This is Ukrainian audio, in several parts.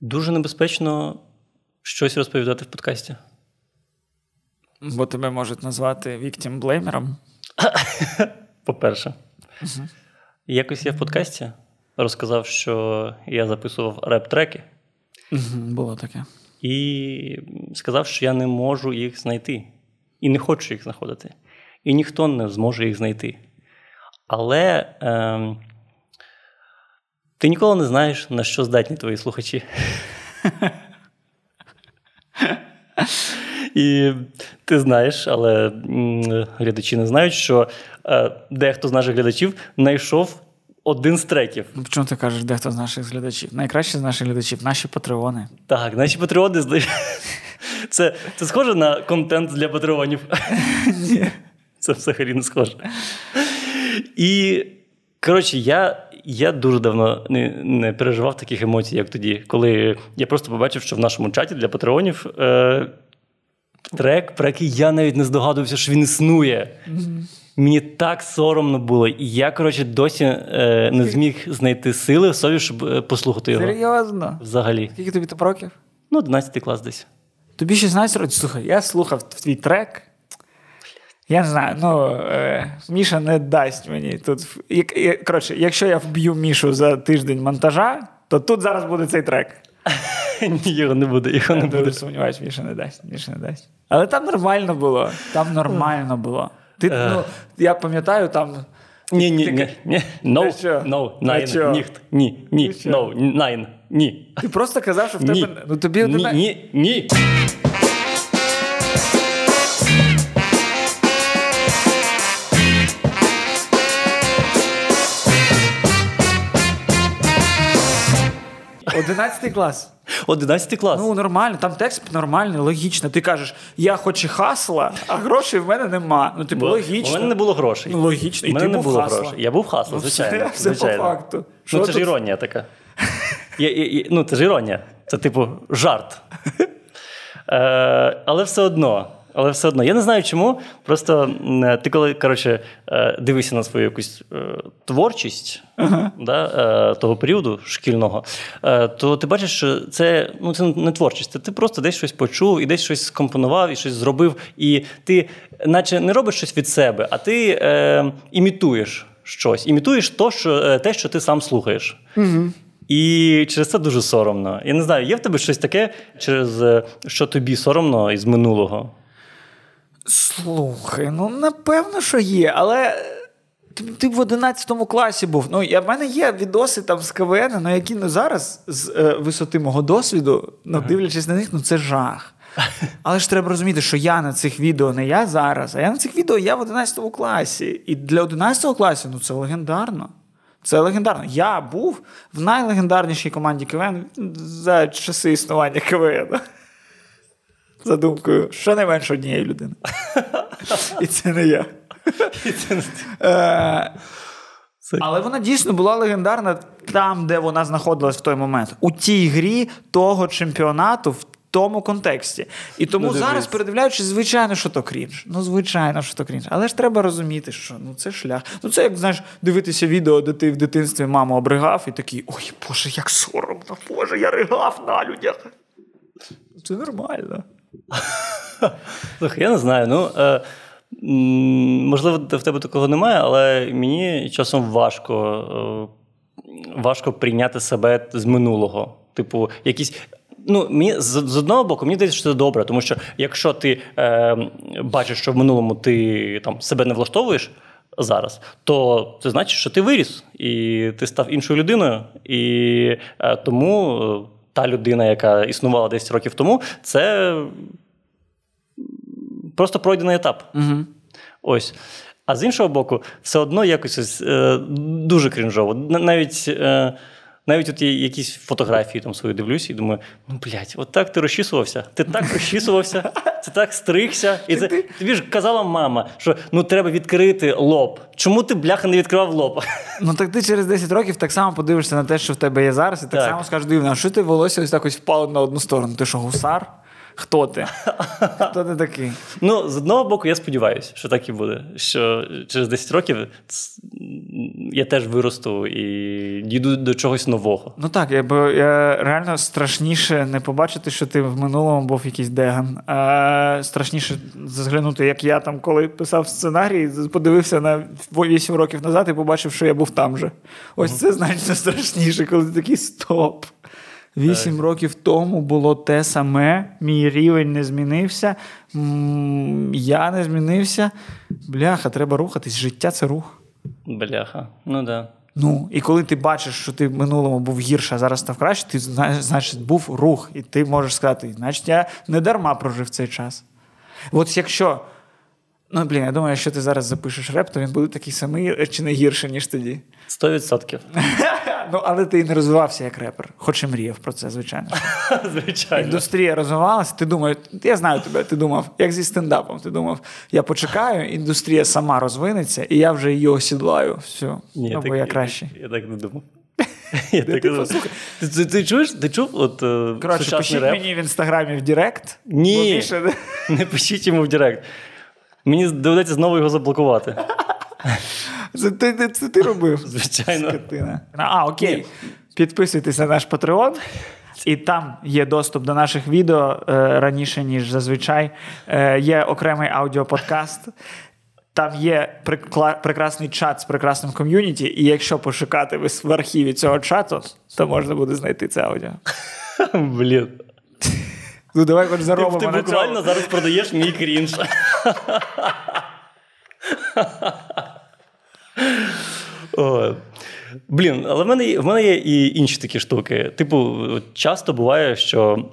Дуже небезпечно щось розповідати в подкасті. Бо тебе можуть назвати віктім-блеймером. По-перше, угу. якось я в подкасті розказав, що я записував реп-треки. Угу, Було таке. І сказав, що я не можу їх знайти. І не хочу їх знаходити. І ніхто не зможе їх знайти. Але е, ти ніколи не знаєш, на що здатні твої слухачі. І ти знаєш, але глядачі не знають, що е, дехто з наших глядачів знайшов один з треків. Ну, Чому ти кажеш, дехто з наших глядачів? Найкраще з наших глядачів наші патреони. Так, наші патреони це це схоже на контент для патреонів. Ні. Це взагалі не схоже. І, коротше, я я дуже давно не не переживав таких емоцій, як тоді, коли я просто побачив, що в нашому чаті для патреонів е, трек, про який я навіть не здогадувався, що він існує. Mm-hmm. Мені так соромно було. І я, коротше, досі е, не зміг знайти сили в собі, щоб е, послухати його. Серйозно? Взагалі. Скільки тобі років? Ну, 11 клас десь. Тобі 16 років? Слухай, я слухав твій трек. Я не знаю, ну е, Міша не дасть мені тут. Як, коротше, якщо я вб'ю Мішу за тиждень монтажа, то тут зараз буде цей трек. Ні, його не буде. його не буде. сумніваюся, Міша не дасть. Міша не дасть. Але там нормально було. Там нормально було. Ти, е. ну, Я пам'ятаю там. Ні, ні, ні, ні. No, no, nine, ніхт. Ні, ні, no, nine, ні. Ти просто казав, що в тебе. Ну, тобі ні, ні, ні. Одинадцятий клас. Одинадцятий клас. Ну, нормально, там текст нормальний, логічно. Ти кажеш, я хочу хасла, а грошей в мене нема. Ну, типу, Бо, логічно. У мене не було грошей. Ну, логічно. І у мене ти не був було хасла. грошей. Я був хасла, ну, звичайно. Все, звичайно. по факту. Ну, це ж іронія така. Я, я, ну, це ж іронія. Це, типу, жарт. Е, Але все одно. Але все одно, я не знаю чому. Просто ти коли коротше, е, дивишся на свою якусь е, творчість uh-huh. да, е, того періоду шкільного, то ти бачиш, що це ну, це не творчість. Ти просто десь щось почув і десь щось скомпонував і щось зробив. І ти, наче, не робиш щось від себе, а ти е, імітуєш щось. Імітуєш то, що, те, що ти сам слухаєш. Uh-huh. І через це дуже соромно. Я не знаю, є в тебе щось таке, через що тобі соромно із минулого? Слухай, ну напевно, що є, але. Ти, ти в 11 класі був. Ну, я, В мене є відоси там з КВН, ну, які ну, зараз з е, висоти мого досвіду, ну, дивлячись на них, ну це жах. Але ж треба розуміти, що я на цих відео не я зараз, а я на цих відео я в 11 класі. І для 11 класу ну, це легендарно. Це легендарно. Я був в найлегендарнішій команді КВН за часи існування КВН за думкою щонайменше однієї людини. І це не я. Е, але вона дійсно була легендарна там, де вона знаходилась в той момент, у тій грі того чемпіонату. в тому контексті. І тому ну, зараз, передивляючись, звичайно, що то крінж. Ну, звичайно, що то крінж. Але ж треба розуміти, що ну це шлях. Ну, це як знаєш, дивитися відео, де ти в дитинстві маму обригав, і такий, ой, Боже, як соромно, Боже, я ригав на людях. Це нормально. Слухай, я не знаю. Ну, е, Можливо, в тебе такого немає, але мені часом важко е, важко прийняти себе з минулого. Типу, якісь. Ну, мені з, з одного боку, мені здається, що це добре, тому що якщо ти е, бачиш, що в минулому ти там себе не влаштовуєш зараз, то це значить, що ти виріс і ти став іншою людиною. І е, тому е, та людина, яка існувала 10 років тому, це просто пройдений етап. Угу. Ось. А з іншого боку, все одно якось е, дуже крінжово. Навіть е, навіть от є якісь фотографії там свої дивлюся і думаю, ну блядь, от так ти розчісувався, ти так розчісувався, ти так стригся. І це тобі ж казала мама, що ну треба відкрити лоб. Чому ти, бляха, не відкривав лоб? Ну так ти через 10 років так само подивишся на те, що в тебе є зараз, і так, так. само скажеш, дивно, а що ти волосся ось так ось впало на одну сторону? Ти що, гусар? Хто ти? Хто ти такий? Ну, з одного боку, я сподіваюся, що так і буде. Що через 10 років я теж виросту і дійду до чогось нового. Ну так, я, бо я реально страшніше не побачити, що ти в минулому був якийсь деган. А страшніше зглянути, як я там, коли писав сценарій, подивився на 8 років назад і побачив, що я був там же. Ось це значно страшніше, коли ти такий стоп. Вісім років тому було те саме, мій рівень не змінився, я не змінився. Бляха, треба рухатись. Життя це рух. Бляха, ну да. Ну, і коли ти бачиш, що ти в минулому був гірше, а зараз став краще, ти значить, був рух, і ти можеш сказати, значить, я не дарма прожив цей час. От якщо. Ну, блін, я думаю, якщо ти зараз запишеш реп, то він буде такий самий чи не гірший, ніж тоді. Сто відсотків. Ну, але ти не розвивався як репер, хоч і мріяв про це, звичайно. Звичайно. Індустрія розвивалася, ти думаєш, я знаю тебе, ти думав, як зі стендапом, ти думав, я почекаю, індустрія сама розвинеться, і я вже її осідлаю. Все, Ні, ну, так, бо я краще. Я, я так не думав. Я ти, ти, ти, ти чуєш? Ти чув? От, е, Коротше, пишіть реп? мені в інстаграмі в Директ. Ні, більше... не пишіть йому в Директ. Мені доведеться знову його заблокувати. Це ти, ти, це ти робив. Звичайно. Скотина. А, окей. Підписуйтесь на наш Patreon. І там є доступ до наших відео е, раніше, ніж зазвичай. Е, Є окремий аудіоподкаст. Там є прикла- прекрасний чат з прекрасним ком'юніті, і якщо пошукати в архіві цього чату, то можна буде знайти це аудіо. Блін. Ну, давай хоч заробимо. Ти, ти буквально зараз продаєш мій крінж. О, Блін, але в мене в мене є і інші такі штуки. Типу, часто буває, що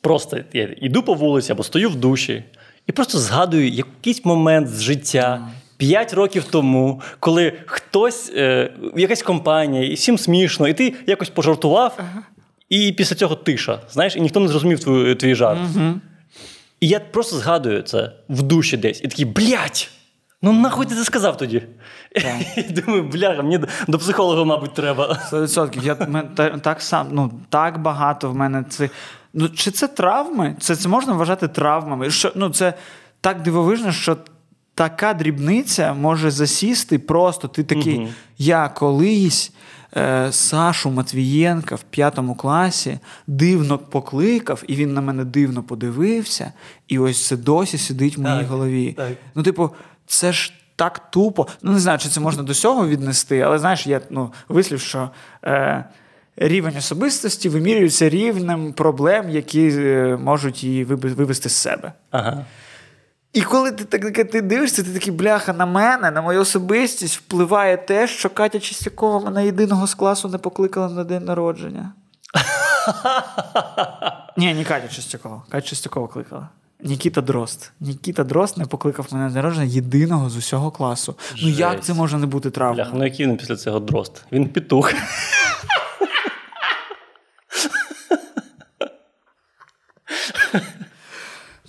просто я йду по вулиці або стою в душі і просто згадую якийсь момент з життя. П'ять років тому, коли хтось, е, якась компанія, і всім смішно, і ти якось пожартував, ага. І після цього тиша. Знаєш, і ніхто не зрозумів твій, твій жарт. Угу. І я просто згадую це в душі десь. І такий, блядь! Ну нахуй ти це сказав тоді? І Думаю, бляха, мені до психолога, мабуть, треба. 100%. Я так сам, ну так багато в мене це. Ну, чи це травми? Це це можна вважати травмами? Що, Ну, Це так дивовижно, що така дрібниця може засісти просто. Ти такий, угу. я колись. Е, Сашу Матвієнка в п'ятому класі дивно покликав, і він на мене дивно подивився, і ось це досі сидить в моїй так, голові. Так. Ну, типу, це ж так тупо. Ну, не знаю, чи це можна до цього віднести, але знаєш, є ну, вислів, що е, рівень особистості вимірюється рівнем проблем, які е, можуть її вивести з себе. Ага. І коли ти так ти дивишся, ти такий бляха на мене, на мою особистість впливає те, що Катя Чистякова мене єдиного з класу не покликала на день народження. Ні, не Катя Чистякова. Катя Чистякова кликала. Нікіта Дрозд. Нікіта Дрозд не покликав мене на народження єдиного з усього класу. Жесть. Ну як це може не бути травмою? Ну який він після цього Дрозд? Він петух.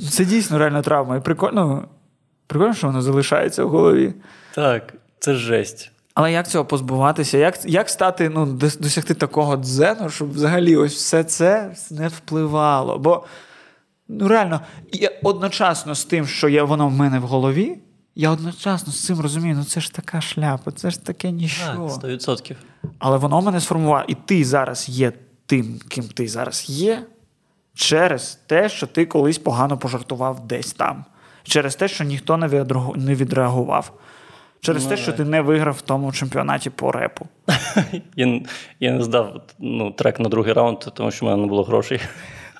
Це дійсно реальна травма. І прикольно, прикольно, що воно залишається в голові. Так, це жесть. Але як цього позбуватися? Як як стати, ну, досягти такого дзену, щоб взагалі ось все це не впливало? Бо ну реально, я одночасно з тим, що є воно в мене в голові, я одночасно з цим розумію, ну це ж така шляпа, це ж таке ніщо. Так, 100%. Але воно мене сформувало. І ти зараз є тим, ким ти зараз є, через те, що ти колись погано пожартував десь там, через те, що ніхто не відреагував. Через ну, те, що ти не виграв в тому чемпіонаті по репу. Я я не здав ну, трек на другий раунд, тому що в мене не було грошей.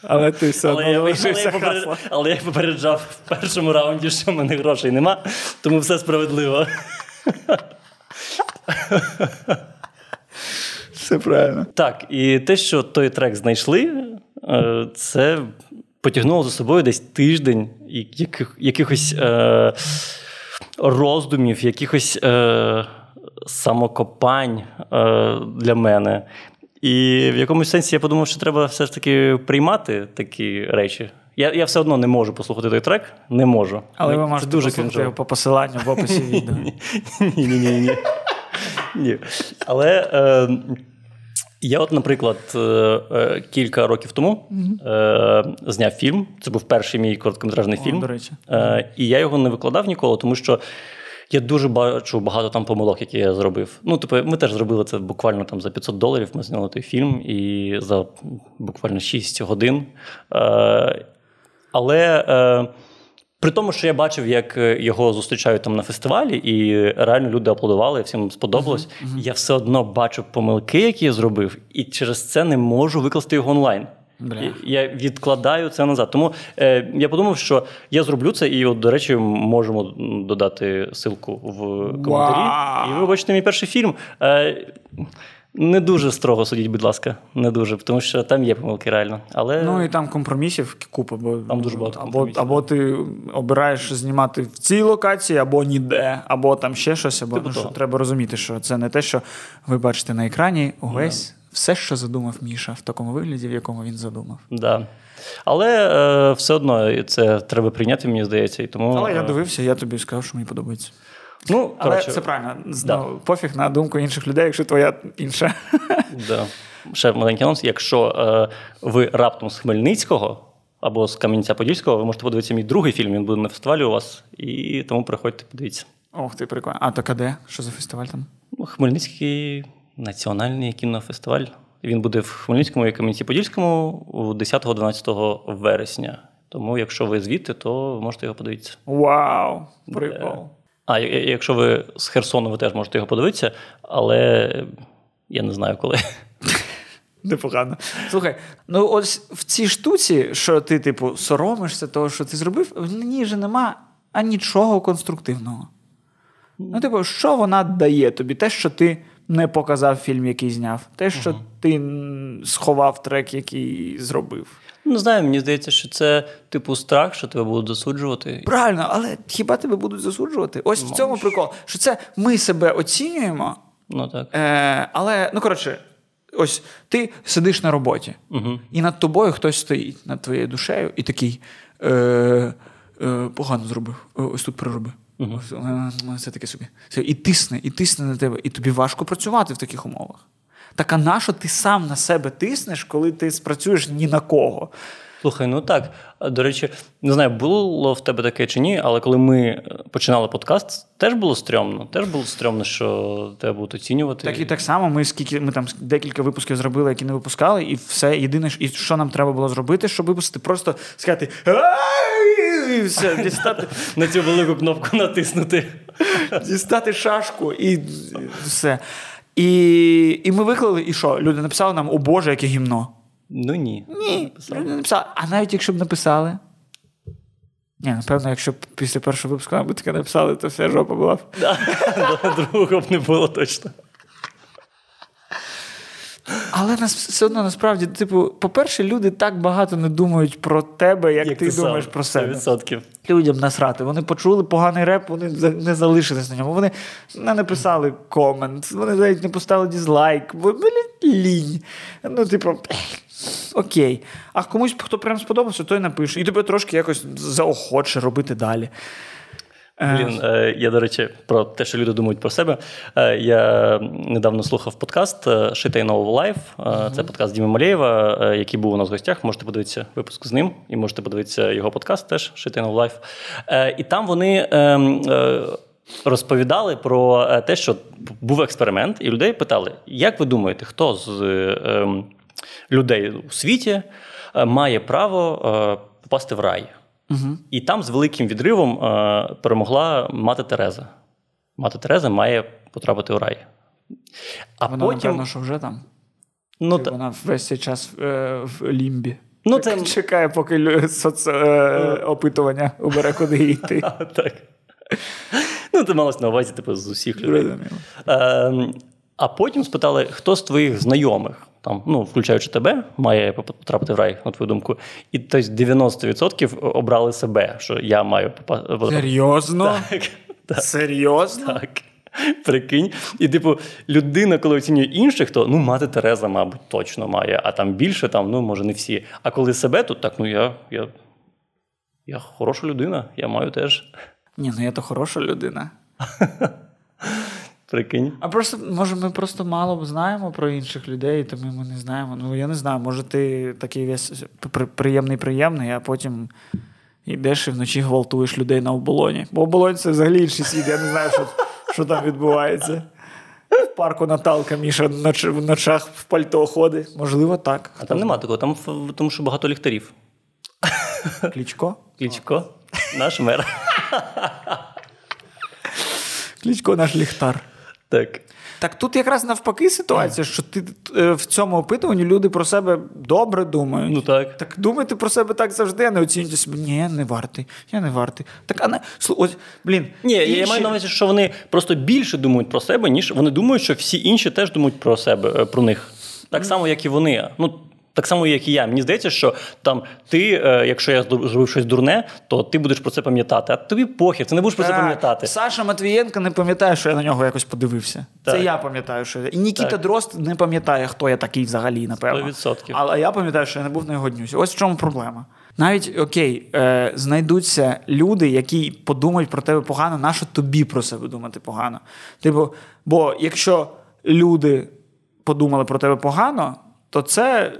Але ти все одно але, лишився але, поперед... але я попереджав в першому раунді, що в мене грошей нема, тому все справедливо. Все правильно. Так, і те, що той трек знайшли, це потягнуло за собою десь тиждень яких, якихось е, роздумів, якихось е, самокопань е, для мене. І в якомусь сенсі я подумав, що треба все ж таки приймати такі речі. Я я все одно не можу послухати той трек, не можу. Але ви можете дуже послухати його по посиланню в описі відео. Ні-ні-ні. Ні. Але е, я, от, наприклад, е, е, кілька років тому е, зняв фільм. Це був перший мій короткометражний О, фільм. До речі. І я його не викладав ніколи, тому що Я дуже бачу багато там помилок, які я зробив. Ну, типу, ми теж зробили це буквально там за 500 доларів. Ми зняли той фільм і за буквально 6 годин. Але при тому, що я бачив, як його зустрічають там на фестивалі, і реально люди аплодували, всім сподобалось. Uh-huh, uh-huh. Я все одно бачу помилки, які я зробив, і через це не можу викласти його онлайн. Бля. Я відкладаю це назад. Тому е, я подумав, що я зроблю це, і, от, до речі, можемо додати ссылку в коментарі. Wow. І ви бачите мій перший фільм. Е, не дуже строго судіть, будь ласка, не дуже, тому що там є помилки реально. Але... Ну і там компромісів купа, бо там дуже багато або, або ти обираєш знімати в цій локації, або ніде, або там ще щось, або ну, що треба розуміти, що це не те, що ви бачите на екрані увесь. Yeah все, що задумав Міша, в такому вигляді, в якому він задумав. Да. Але е, все одно це треба прийняти, мені здається. І тому, Але я е, дивився, я тобі сказав, що мені подобається. Ну, Але коротше, це правильно. Да. Ну, пофіг на думку інших людей, якщо твоя інша. Да. Ще маленький анонс. Якщо е, ви раптом з Хмельницького або з Кам'янця-Подільського, ви можете подивитися мій другий фільм, він буде на фестивалі у вас, і тому приходьте, подивіться. Ох, ти прикольно. А так а де? Що за фестиваль там? Ну, Хмельницький національний кінофестиваль. Він буде в Хмельницькому і Кам'янці-Подільському 10-12 вересня. Тому, якщо ви звідти, то можете його подивитися. Вау! Прикол. А якщо ви з Херсону, ви теж можете його подивитися, але я не знаю коли. Непогано. Слухай, ну ось в цій штуці, що ти, типу, соромишся того, що ти зробив, в ній же нема нічого конструктивного. Ну, типу, що вона дає тобі? Те, що ти не показав фільм, який зняв, те, що uh ти сховав трек, який зробив. Не знаю, мені здається, що це типу страх, що тебе будуть засуджувати. Правильно, але хіба тебе будуть засуджувати? Ось Мож. в цьому прикол, що це ми себе оцінюємо. Ну так. Е, Але, ну коротше, ось ти сидиш на роботі, угу. і над тобою хтось стоїть над твоєю душею і такий е, е, погано зробив. Ось тут прироби. Угу. Це таке собі. І тисне, і тисне на тебе, і тобі важко працювати в таких умовах. Так а на що ти сам на себе тиснеш, коли ти спрацюєш ні на кого? Слухай, ну так. До речі, не знаю, було в тебе таке чи ні, але коли ми починали подкаст, теж було стрьомно. Теж було стрьомно, що тебе будуть оцінювати. Так і так само. Ми скільки ми там декілька випусків зробили, які не випускали, і все єдине, і що нам треба було зробити, щоб випустити, просто сказати і все, дістати на цю велику кнопку натиснути. Дістати шашку і все. І і ми виклали, і що? Люди написали нам, о Боже, яке гімно. Ну ні. Ні. Люди написали. А навіть якщо б написали. Ні, напевно, якщо б після першого випуску нам таке написали, то вся жопа була. б. Другого б не було точно. Але нас все одно насправді, типу, по-перше, люди так багато не думають про тебе, як, як ти, ти думаєш про себе. 100%. Людям насрати. Вони почули поганий реп, вони не залишились на ньому. Вони не написали комент, вони навіть не поставили дізлайк, бо лінь. Ну, типу, окей. А комусь, хто прям сподобався, той напише. І тебе трошки якось заохоче робити далі. Блін, е, я, до речі, про те, що люди думають про себе. Е, я недавно слухав подкаст Shit I Know About Life. Це подкаст Діми Малєєва, е, який був у нас в гостях. Можете подивитися випуск з ним, і можете подивитися його подкаст теж Shit I Know About Life. І там вони. Ем, розповідали про те, що був експеримент, і людей питали: як ви думаєте, хто з ем, людей у світі має право попасти в рай? Угу. І там з великим відривом е, перемогла мати Тереза. Мати Тереза має потрапити у рай. А Вона, потім... напевно, що вже там. Ну, та... Вона весь цей час е, в лімбі. Ну, це... Чекає, поки соц... е, опитування убере, куди йти. Так. Ну, ти малось на увазі типу, з усіх людей. Е, а потім спитали, хто з твоїх знайомих там, ну, включаючи тебе, має потрапити в рай, на твою думку. І тобто 90% обрали себе, що я маю потрапити. Серйозно? Так, так. Серйозно? Так. Прикинь. І, типу, людина, коли оцінює інших, то ну, мати Тереза, мабуть, точно має, а там більше, там, ну, може, не всі. А коли себе, то так, ну я я, я хороша людина, я маю теж. Ні, ну я то хороша людина. Прикинь. А просто, може, ми просто мало знаємо про інших людей, тому ми не знаємо. Ну, я не знаю, може, ти такий весь приємний, приємний, а потім Йдеш і вночі гвалтуєш людей на оболоні. Бо оболонь це взагалі інший світ, я не знаю, що, що там відбувається. В парку Наталка Міша в ночах в пальто ходить. Можливо, так. А там нема такого, там тому що багато ліхтарів. Клічко? Клічко, наш мер. Клічко наш ліхтар. Так. Так тут якраз навпаки ситуація, що ти е, в цьому опитуванні люди про себе добре думають. Ну так. Так думайте про себе так завжди, а не оцінюйте себе. Ні, я не вартий, я не вартий. Так, а не ось, блін. Ні, інші... я маю на увазі, що вони просто більше думають про себе, ніж вони думають, що всі інші теж думають про себе, е, про них. Так само, як і вони. Ну, так само, як і я. Мені здається, що там ти, е, якщо я зробив щось дурне, то ти будеш про це пам'ятати. А тобі похід, ти не будеш про це пам'ятати. Саша Матвієнко не пам'ятає, що я на нього якось подивився. Так. Це я пам'ятаю, що я. І Нікіта так. Дрозд не пам'ятає, хто я такий взагалі, напевно. 100%. Але я пам'ятаю, що я не був на його днюсі. Ось в чому проблема. Навіть окей, е, знайдуться люди, які подумають про тебе погано, нащо тобі про себе думати погано. Типу, бо якщо люди подумали про тебе погано, то це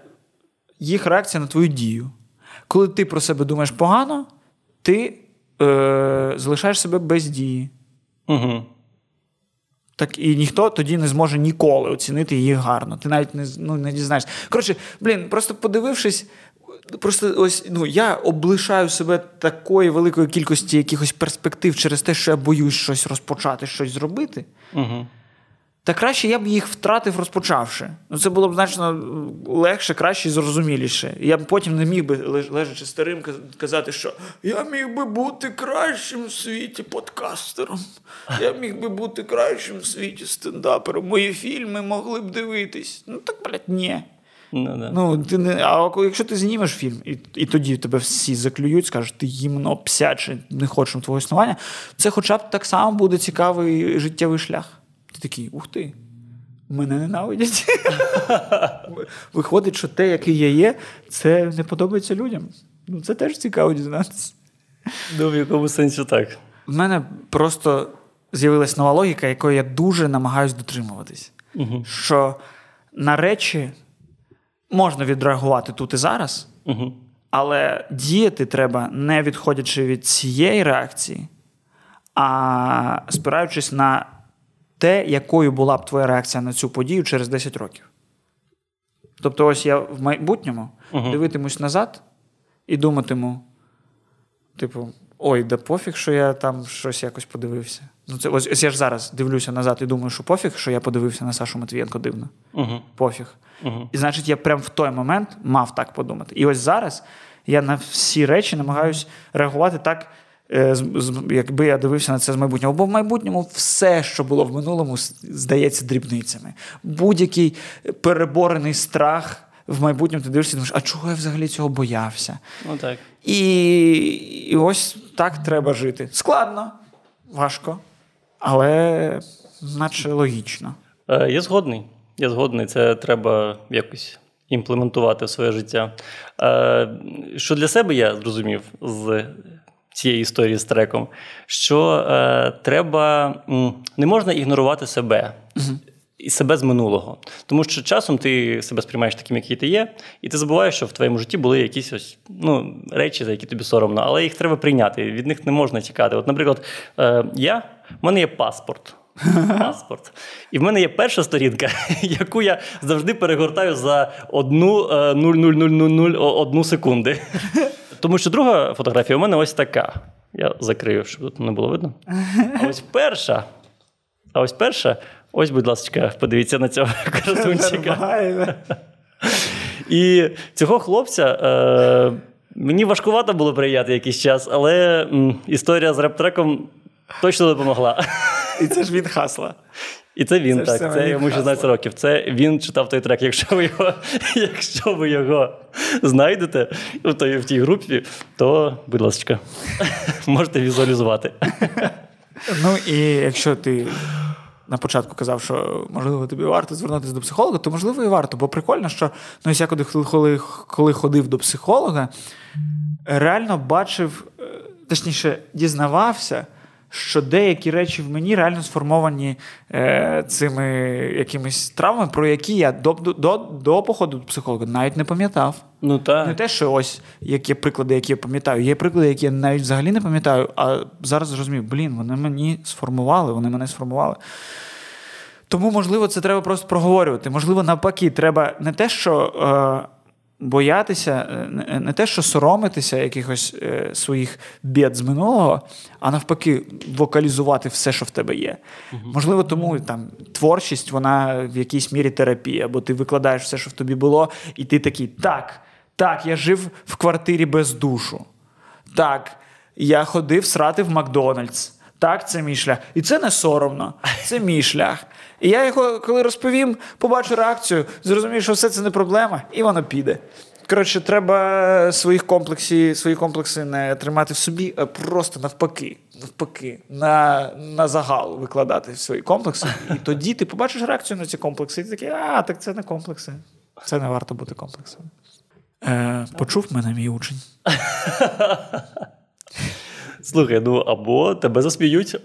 їх реакція на твою дію. Коли ти про себе думаєш погано, ти е, залишаєш себе без дії. Угу. Так і ніхто тоді не зможе ніколи оцінити її гарно. Ти навіть не ну, не дізнаєшся. Коротше, блін, просто подивившись, просто ось ну я облишаю себе такої великої кількості якихось перспектив через те, що я боюсь щось розпочати, щось зробити. Угу. Та краще я б їх втратив, розпочавши. Ну це було б значно легше, краще і зрозуміліше. Я б потім не міг би, лежачи старим, казати, що я міг би бути кращим в світі подкастером. Я міг би бути кращим в світі стендапером. Мої фільми могли б дивитись. Ну так, блядь, ні. Ну, да. ну, ти не, А якщо ти знімеш фільм, і і тоді тебе всі заклюють, скажуть, ти гімно псяче, не хочемо твого існування, це хоча б так само буде цікавий життєвий шлях. Такий, ух ти, мене ненавидять. Виходить, що те, який я є, це не подобається людям. Ну, Це теж цікаво дізнатися. Ну, в якому сенсі так. У мене просто з'явилась нова логіка, якої я дуже намагаюся дотримуватись. Угу. Що на речі можна відреагувати тут і зараз, угу. але діяти треба, не відходячи від цієї реакції, а спираючись на те, якою була б твоя реакція на цю подію через 10 років. Тобто, ось я в майбутньому uh-huh. дивитимусь назад і думатиму, типу, ой, да пофіг, що я там щось якось подивився. Ну, це ось, ось я ж зараз дивлюся назад і думаю, що пофіг, що я подивився на Сашу Матвієнко дивно. Uh-huh. Пофіг. Uh-huh. І значить, я прямо в той момент мав так подумати. І ось зараз я на всі речі намагаюся реагувати так. Е, якби я дивився на це з майбутнього. Бо в майбутньому все, що було в минулому, здається дрібницями. Будь-який переборений страх. В майбутньому ти дивишся думаєш, а чого я взагалі цього боявся? Ну так. І і ось так треба жити. Складно, важко, але наче логічно. Е, Я згодний. Я згодний. Це треба якось імплементувати в своє життя. Е, Що для себе я зрозумів з цієї історії з треком, що е, треба не можна ігнорувати себе. І себе з минулого. Тому що часом ти себе сприймаєш таким, який ти є, і ти забуваєш, що в твоєму житті були якісь ось ну, речі, за які тобі соромно, але їх треба прийняти. Від них не можна тікати. От, наприклад, е, я, в мене є паспорт. Паспорт. І в мене є перша сторінка, яку я завжди перегортаю за одну 0,0000 е, одну секунди. Тому що друга фотографія у мене ось така. Я закрию, щоб тут не було видно. А ось перша. А ось перша. Ось, будь ласка, подивіться на цього красунчика. І цього хлопця е, мені важкувато було прийняти якийсь час, але м, історія з реп-треком точно допомогла. І це ж від хасла. І це він, це так. Це йому 16 років. Це він читав той трек. Якщо ви його якщо ви його знайдете в той, в тій групі, то, будь ласка, можете візуалізувати. Ну і якщо ти на початку казав, що можливо тобі варто звернутися до психолога, то можливо і варто. Бо прикольно, що ну, я коли, коли ходив до психолога, реально бачив, е, точніше, дізнавався що деякі речі в мені реально сформовані е, цими якимись травмами, про які я до до, до походу до психолога навіть не пам'ятав. Ну так. Не те, що ось які приклади, які я пам'ятаю. Є приклади, які я навіть взагалі не пам'ятаю, а зараз зрозумів, блін, вони мені сформували, вони мене сформували. Тому, можливо, це треба просто проговорювати. Можливо, навпаки, треба не те, що е, боятися, е, не те, що соромитися якихось е, своїх бід з минулого, а навпаки, вокалізувати все, що в тебе є. Угу. Можливо, тому там творчість, вона в якійсь мірі терапія, бо ти викладаєш все, що в тобі було, і ти такий, так, так, я жив в квартирі без душу. Так, я ходив срати в Макдональдс. Так, це мій шлях. І це не соромно, це мій шлях. І я його, коли розповім, побачу реакцію, зрозумію, що все це не проблема, і воно піде. Коротше, треба своїх комплексів, свої комплекси не тримати в собі, а просто навпаки, навпаки, на на загал викладати свої комплекси. І тоді ти побачиш реакцію на ці комплекси, і ти такий, а, так це не комплекси. Це не варто бути комплексом. Е, Почув мене мій учень. Слухай, ну або тебе засміють.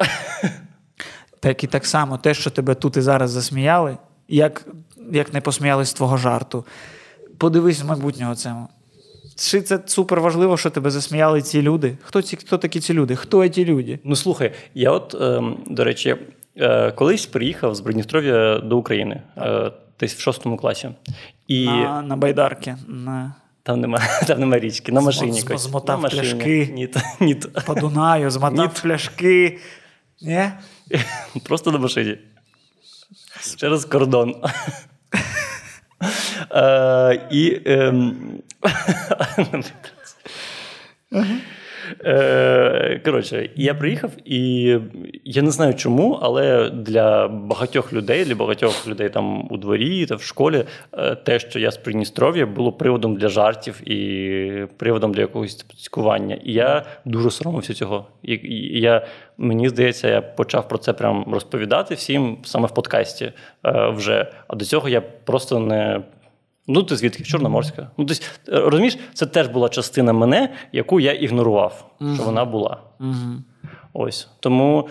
Так і так само те, що тебе тут і зараз засміяли, як як не посміялись з твого жарту. Подивись майбутнього цьому. Чи це супер важливо, що тебе засміяли ці люди? Хто ці, хто такі ці люди? Хто ці люди? Ну слухай, я от, е, до речі, е, колись приїхав з Бродністров'я до України, е, десь в шостому класі. І... На на байдарки. На... Там нема там нема річки, на машині. Зм, змотав на пляшки. Ні, ні. По Дунаю, змотав пляшки. Ні? Просто на машині. Через кордон. Е, і... Ем, Е, коротше, я приїхав, і я не знаю чому, але для багатьох людей, для багатьох людей там у дворі та в школі, е, те, що я з Придністров'я, було приводом для жартів і приводом для якогось цькування. І я дуже соромився цього. І я, Мені здається, я почав про це прям розповідати всім саме в подкасті е, вже. А до цього я просто не. Ну, ти звідки? Чорноморська. Ну, тобто, розумієш, це теж була частина мене, яку я ігнорував, mm що вона була. mm Ось. Тому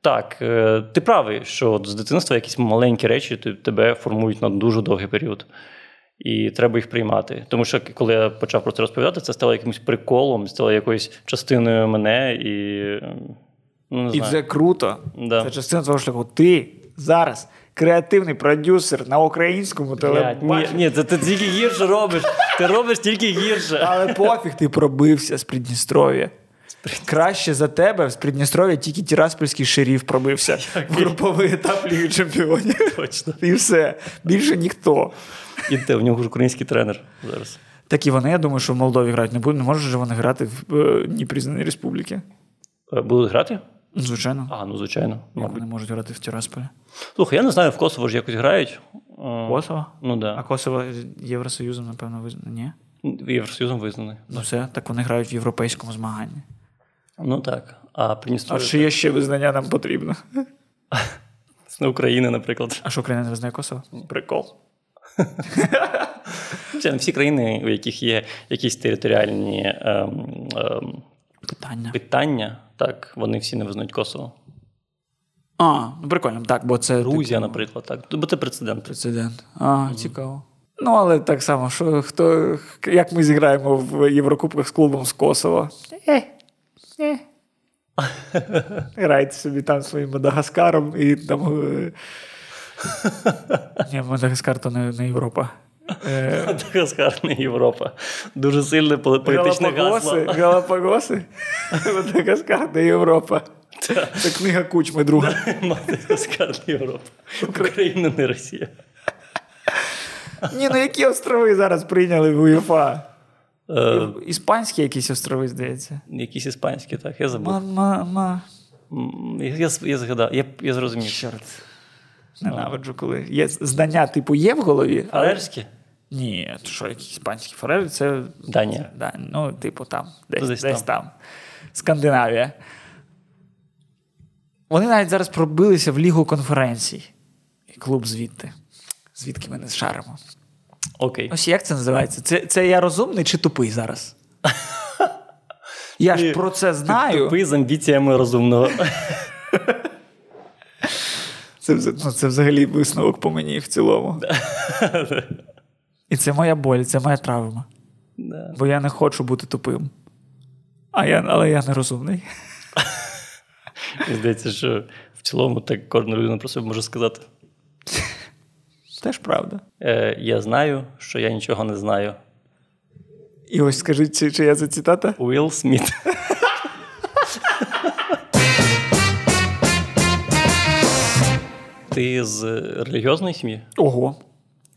так, е, ти правий, що з дитинства якісь маленькі речі тебе формують на дуже довгий період. І треба їх приймати. Тому що коли я почав про це розповідати, це стало якимось приколом, стало якоюсь частиною мене. І ну, не знаю. І це круто. Да. Це частина твого шляху. Ти зараз креативний продюсер на українському телебаченні. Ні, ні, ти тільки гірше робиш. Ти робиш тільки гірше. Але пофіг, ти пробився з Придністров'я. Краще за тебе з Придністров'я тільки Тираспольський шеріф пробився в груповий етап Ліги Чемпіонів. Точно. І все. Більше ніхто. І те, в нього ж український тренер зараз. Так і вони, я думаю, що в Молдові грають не будуть. Не можуть же вони грати в е, непризнаній республіки. Е, будуть грати? Звичайно. А, ну звичайно. Як вони можуть грати в Тирасполі? Слухай, я не знаю, в Косово ж якось грають. Косово? Ну да. А Косово Євросоюзом, напевно, визнано, ні? Євросоюзом визнаний. Ну все, так вони грають в європейському змаганні. Ну так. А Придністров'я... А чи є ще визнання нам потрібно? З України, наприклад. А що Україна не визнає Косово? Прикол. Всі країни, у яких є якісь територіальні ем, ем, питання, питання, так, вони всі не визнають Косово. А, ну прикольно, так, бо це. Грузія, типу... наприклад, так. Бо це прецедент. Прецедент. А, mm. цікаво. Ну, але так само, що хто, як ми зіграємо в Єврокубках з клубом з Косово. Е, е. Грайте собі там своїм Мадагаскаром і там. Е, ні, Мадагаскар то не, не Європа. Е, Мадагаскар не Європа. Дуже сильне політичне гасло. Галапагоси? Мадагаскар не Європа. Це книга Кучми друга. Мадагаскар не Європа. Україна не Росія. Ні, ну які острови зараз прийняли в УЄФА? Е, Іспанські якісь острови, здається. Якісь іспанські, так, я забув. Ма-ма-ма. Я згадав, я зрозумів. Чорт. Ненавиджу, коли є знання, типу, є в голові. Фарерські? Ні, що якісь іспанські фарери, це. Данія. Да, ну, типу, там, десь, десь, десь там. там. Скандинавія. Вони навіть зараз пробилися в Лігу конференцій. І клуб звідти. Звідки ми не шаримо. Окей. Ось як це називається? Це це я розумний чи тупий зараз? Я ж про це знаю. Тупий з амбіціями розумного. Це, ну, це взагалі висновок по мені в цілому. І це моя боль, це моя травма. Бо я не хочу бути тупим. А я, Але я не розумний. Здається, що в цілому так кожна людина про себе може сказати. Теж правда. Е, Я знаю, що я нічого не знаю. І ось скажіть, чи, чи я це цитата? Уілл Сміт. Ти з релігіозної сім'ї? Ого.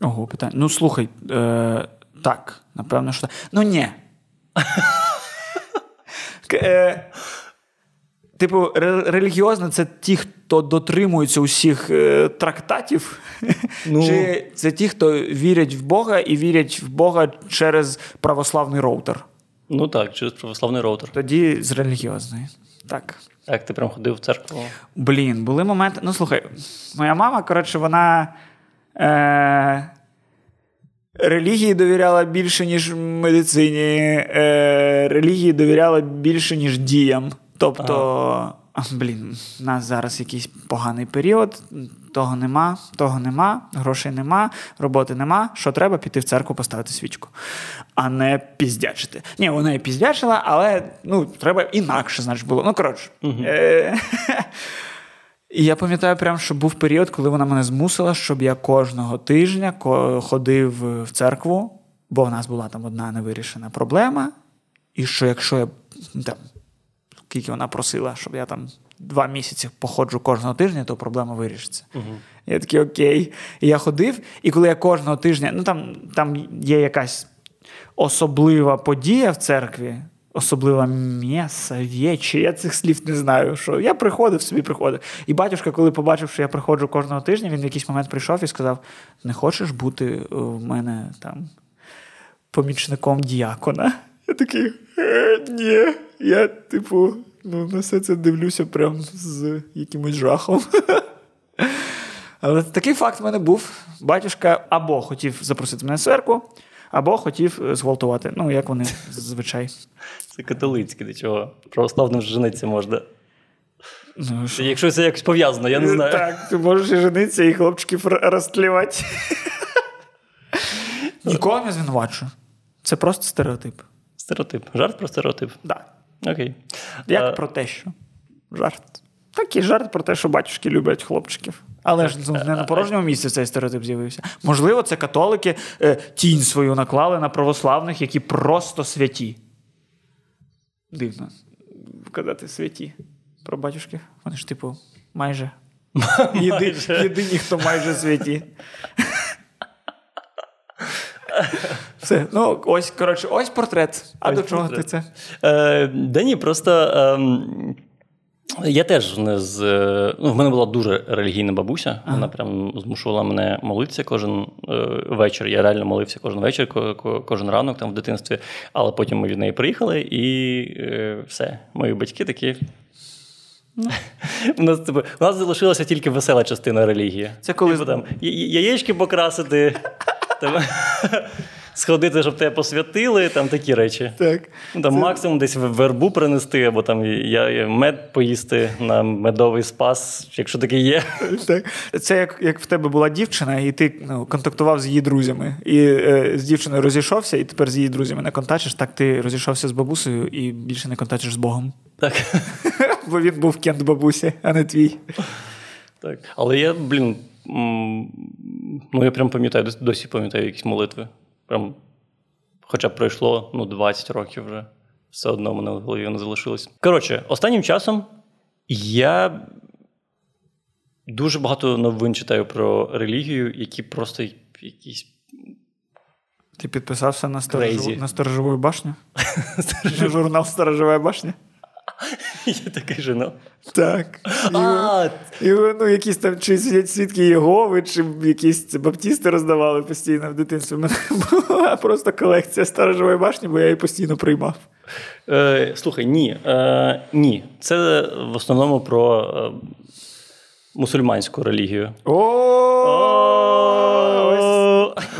Ого, питання. Ну, слухай, е, так, напевно, що так. Ну, ні. Е, Типу, релігіозно це ті, хто дотримується усіх е, трактатів, Ну. чи це ті, хто вірять в Бога і вірять в Бога через православний роутер. Ну так, через православний роутер. Тоді з релігіозної. Так. Так, ти прям ходив в церкву. Блін, були моменти. Ну, слухай, моя мама, коротше, вона е, релігії довіряла більше, ніж медицині, е, релігії довіряла більше, ніж діям. Тобто, ага. блін, у нас зараз якийсь поганий період, того нема, того нема, грошей нема, роботи нема. Що треба піти в церкву поставити свічку, а не піздячити. Ні, вона і піздячила, але ну, треба інакше, значить, було. Ну, коротше. Е- і я пам'ятаю, прям, що був період, коли вона мене змусила, щоб я кожного тижня ходив в церкву, бо в нас була там одна невирішена проблема. І що якщо я там, скільки вона просила, щоб я там два місяці походжу кожного тижня, то проблема вирішиться. Я такий окей. І я ходив, і коли я кожного тижня, ну там, там є якась особлива подія в церкві, особлива м'яса, вічі, я цих слів не знаю. Що я приходив, собі приходив. І батюшка, коли побачив, що я приходжу кожного тижня, він в якийсь момент прийшов і сказав: не хочеш бути в мене там помічником діякона? Я такий, е, ні, я, типу, ну, на все це дивлюся прям з якимось жахом. Але такий факт в мене був. Батюшка або хотів запросити мене в церкву, або хотів е, зґвалтувати. Ну, як вони зазвичай. Це католицьке, до чого. Православним жениться можна. Ну, що? Якщо це якось пов'язано, я не знаю. Так, ти можеш і женитися, і хлопчиків розтлівати. Нікого не звинувачую. Це просто стереотип. Стереотип. Жарт про стереотип. Да. Окей. Як А, про те, що жарт. Такий жарт про те, що батюшки люблять хлопчиків. Але ж ну, не на порожньому місці цей стереотип з'явився. Можливо, це католики е, тінь свою наклали на православних, які просто святі. Дивно казати святі про батюшків. Вони ж, типу, майже. Єди, єдині, хто майже святі. Все, ну ось, коротше, ось портрет. А Ось до чого портрет. ти це? Е, да ні, просто ем, я теж не з. е, Ну, в мене була дуже релігійна бабуся. Вона прям змушувала мене молитися кожен е, вечір. Я реально молився кожен вечір, ко- ко- кожен ранок там в дитинстві. Але потім ми від неї приїхали, і е, все. Мої батьки такі. У нас, типу, у нас залишилася тільки весела частина релігії. Це коли- Типу, там, я- я- яєчки покрасити, сходити, щоб тебе посвятили, там такі речі. Так. Ну, Там максимум десь вербу принести, або там я, я мед поїсти на медовий спас, якщо такий є. Так. Це як, як в тебе була дівчина, і ти ну, контактував з її друзями. І е, з дівчиною розійшовся, і тепер з її друзями не контачиш, так ти розійшовся з бабусею і більше не контачиш з Богом. Так. Бо він був кент бабусі, а не твій. так. Але я, блін, ну я прям пам'ятаю, дос- досі пам'ятаю якісь молитви. Прям, хоча б пройшло ну, 20 років вже. Все одно мене в голові не залишилось. Коротше, останнім часом я дуже багато новин читаю про релігію, які просто якісь Ти підписався на, сторожову, на сторожову башню? Журнал Сторожова башня? Я такий жену. Так. А, І, ну, якісь там чи свід- свідки Єгови, чи якісь баптісти роздавали постійно в дитинстві. У мене була просто колекція сторожової башні, бо я її постійно приймав. Е, слухай, ні. Е, ні. Це в основному про е, мусульманську релігію. О!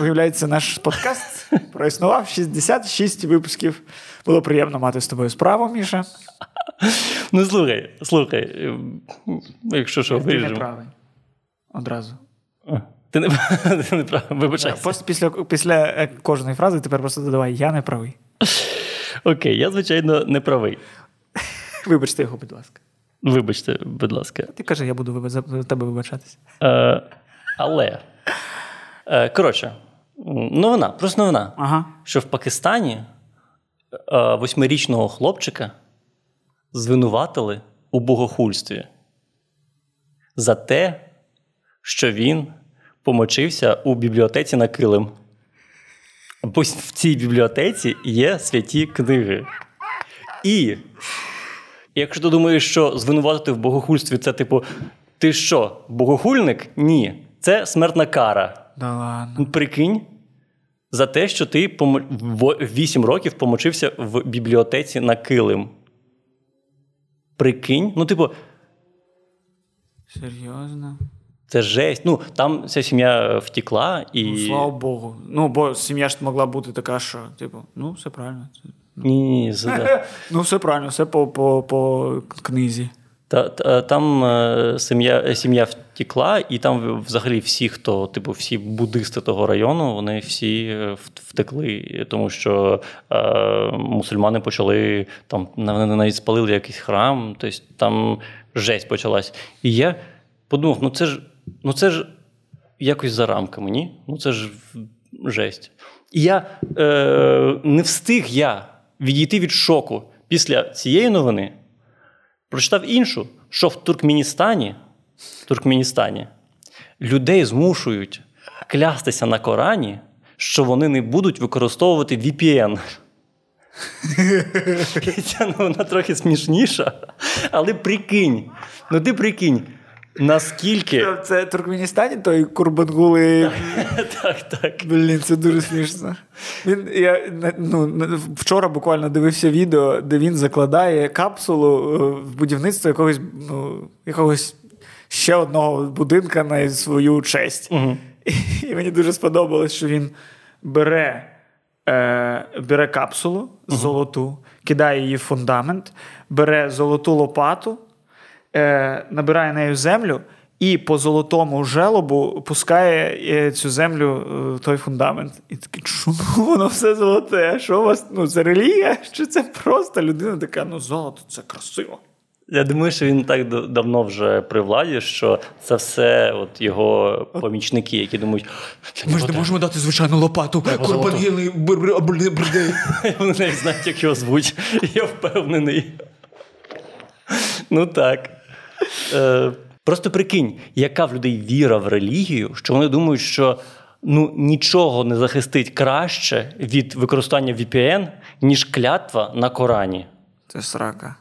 Виявляється, наш подкаст Проіснував 66 випусків. Було приємно мати з тобою справу, Міша. Ну, слухай, слухай, якщо що, Ти не правий. Одразу. Ти не, ти не прав, вибачайся. Після, після е, кожної фрази тепер просто додавай, я не правий. Окей, я, звичайно, не правий. Вибачте його, будь ласка. Вибачте, будь ласка. Ти кажи, я буду за за тебе вибачатися. Е, але. Е, коротше, новина, просто новина. Ага. Що в Пакистані е, восьмирічного хлопчика звинуватили у богохульстві за те, що він помочився у бібліотеці на килим. Бо в цій бібліотеці є святі книги. І якщо ти думаєш, що звинуватити в богохульстві це типу, ти що, богохульник? Ні. Це смертна кара. Да ладно. Ну, Прикинь, за те, що ти помо... в 8 років помочився в бібліотеці на килим. Прикинь, ну, типу, Серйозно? це жесть. Ну, там ця сім'я втікла і. Ну, слава Богу. Ну, бо сім'я ж могла бути така, що, типу, ну, все правильно. Ні, ні, ні, Ну, все правильно, все по, по, по книзі. Та, та, там е, сім'я, сім'я втікла, і там взагалі всі, хто, типу, всі буддисти того району, вони всі е, втекли, тому що е, мусульмани почали там, вони навіть спалили якийсь храм, тобто там жесть почалась. І я подумав: ну це ж, ну це ж якось за рамками, ні? Ну це ж жесть. І я е, не встиг я відійти від шоку після цієї новини. Прочитав іншу, що в Туркменістані, Туркменістані людей змушують клястися на Корані, що вони не будуть використовувати VPN. Ця новина трохи смішніша, але прикинь, ну ти прикинь, наскільки. Це в Туркменістані той Курбангули. Так, так. Блін, це дуже смішно. Він, я, ну, вчора буквально дивився відео, де він закладає капсулу е, в будівництво якогось, ну, якогось ще одного будинка на свою честь. І, мені дуже сподобалось, що він бере, е, бере капсулу золоту, кидає її в фундамент, бере золоту лопату, е, набирає нею землю. І по золотому желобу пускає е, цю землю е, в той фундамент. І такий, чому воно все золоте? Що у вас? Ну, це релігія? Чи це просто людина така, ну, золото, це красиво. Я думаю, що він так давно вже при владі, що це все от його помічники, які думають, Ми ж не можемо дати звичайну лопату. Курбангіли, брди. Вони навіть знають, як його звуть. Я впевнений. Ну так. Е, просто прикинь, яка в людей віра в релігію, що вони думають, що ну, нічого не захистить краще від використання VPN, ніж клятва на Корані. Це срака.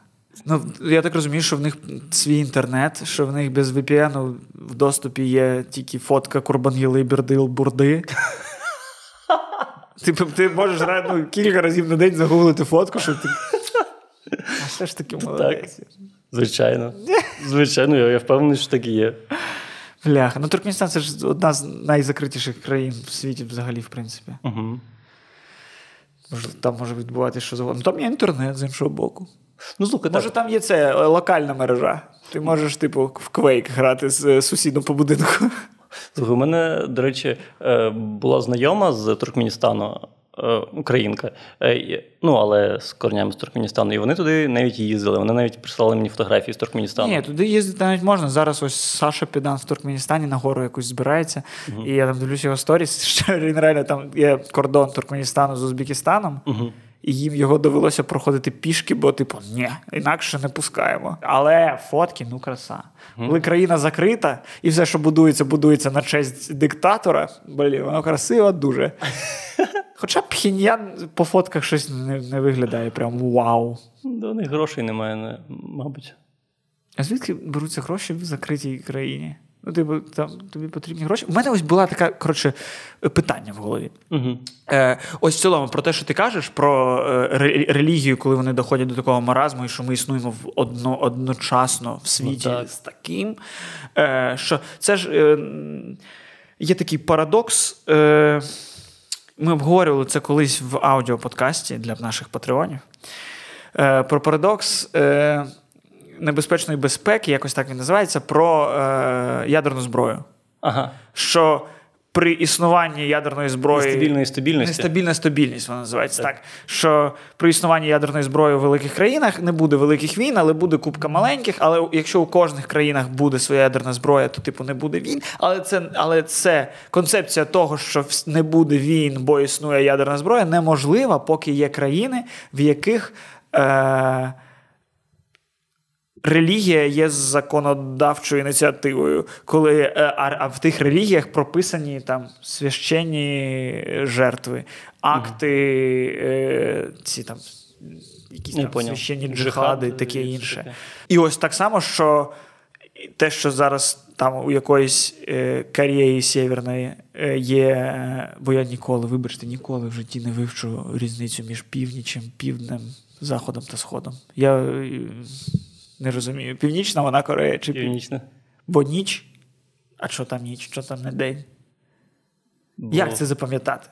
Ну, я так розумію, що в них свій інтернет, що в них без VPN в доступі є тільки фотка Курбангіли, Бірдил, Бурди. Ти, ти можеш ну, кілька разів на день загуглити фотку, щоб ти. А все ж таки молодець. Звичайно. Звичайно, я, я впевнений, що так і є. Бляха. Ну, Туркменістан це ж одна з найзакритіших країн в світі, взагалі, в принципі. Угу. Там може відбуватися що завгодно. Ну, там є інтернет з іншого боку. Ну, слухай, Може, так. там є це е, локальна мережа. Ти можеш, типу, в квейк грати з е, сусідом по будинку. Слухай, у мене, до речі, е, була знайома з Туркменістану, українка, е, ну, але з корнями з Туркменістану. І вони туди навіть їздили. Вони навіть прислали мені фотографії з Туркменістану. Ні, туди їздити навіть можна. Зараз ось Саша Підан в Туркменістані на гору якусь збирається. І я там дивлюсь його сторіс, що він реально там є кордон Туркменістану з Узбекистаном. І їм його довелося проходити пішки, бо, типу, ні, інакше не пускаємо. Але фотки, ну краса. Коли країна закрита, і все, що будується, будується на честь диктатора, блін, воно красиво дуже. Хоча Пхіньян по фотках щось не, не виглядає прям вау. До них грошей немає, не- мабуть. А звідки беруться гроші в закритій країні? Ну, типу, там тобі потрібні гроші. У мене ось була така коротше питання в голові. Угу. Е, ось в цілому про те, що ти кажеш про е, релігію, коли вони доходять до такого маразму, і що ми існуємо в одно, одночасно в світі Ну, так. з таким. Е, що це ж е, є такий парадокс. Е, ми обговорювали це колись в аудіоподкасті для наших патреонів. Е, Про парадокс е, небезпечної безпеки, якось так він називається, про е, ядерну зброю. Ага. Що при існуванні ядерної зброї Нестабільної стабільності. Нестабільна стабільність, вона називається так. Що при існуванні ядерної зброї у великих країнах не буде великих війн, але буде купка маленьких. Але якщо у кожних країнах буде своя ядерна зброя, то типу не буде війн. Але це, але це концепція того, що не буде війн, бо існує ядерна зброя, неможлива, поки є країни, в яких. Е- Релігія є законодавчою ініціативою, коли е, а, а в тих релігіях прописані там священні жертви, акти, е, ці там якісь Я там священні Джихад, джихади, таке інше. І ось так само, що те, що зараз там у якоїсь е, Кореї Сєвєрної е, є, е, бо я ніколи, вибачте, ніколи в житті не вивчу різницю між північем, півднем, заходом та сходом. Я не розумію, північна вона Корея чи північ? Північне. Бо ніч. А що там ніч, що там не день? Бо- Як це запам'ятати?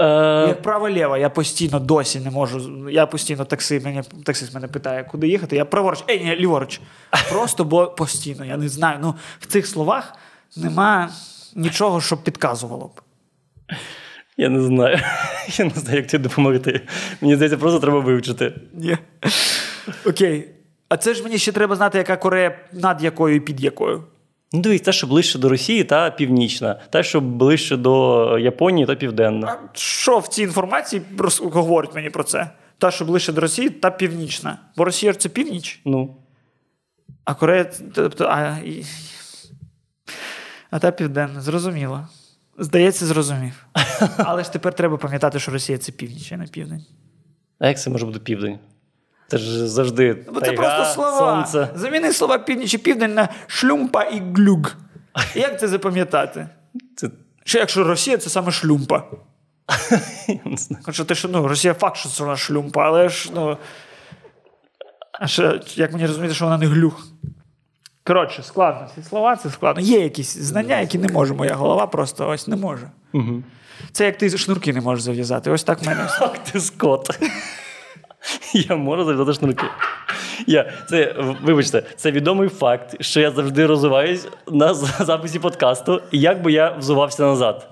Е, Як право-ліво, я постійно досі не можу. Я постійно такси, мене, таксист мене питає, куди їхати. Я праворуч, ей, ні, ліворуч. Просто бо постійно. Я не знаю. Ну, в цих словах нема нічого, що підказувало б. Я не знаю. Я не знаю, як тобі допомогти. Мені здається, просто треба вивчити. Ні. Окей. А це ж мені ще треба знати, яка Корея над якою і під якою. Ну, дивись, та, що ближче до Росії, та північна, та, що ближче до Японії, та південна. А що в цій інформації говорить мені про це? Та, що ближче до Росії, та північна. Бо Росія ж це північ. Ну, А Корея, тобто, а, і- а та південна, зрозуміло. Здається, зрозумів. Але ж тепер треба пам'ятати, що Росія це північ, а не південь. а як це може бути південь? Це ж завжди Бо це просто слова. сонце. Заміни слова північ і південь на шлюмпа і глюг. Як це запам'ятати? Це... Що якщо Росія це саме шлюмпа? я не знаю. Хоча те, що ну, Росія факт, що це вона шлюмпа, але ж ну. А ще, як мені розуміти, що вона не глюх? Коротше, складно. Ці слова це складно. Є якісь знання, які не може моя голова просто ось не може. Угу. Це як ти шнурки не можеш зав'язати. Ось так в мене. Ах ти скот. Я можу зав'язати шнурки. Я, це, вибачте, це відомий факт, що я завжди розвиваюсь на записі подкасту, і як би я взувався назад.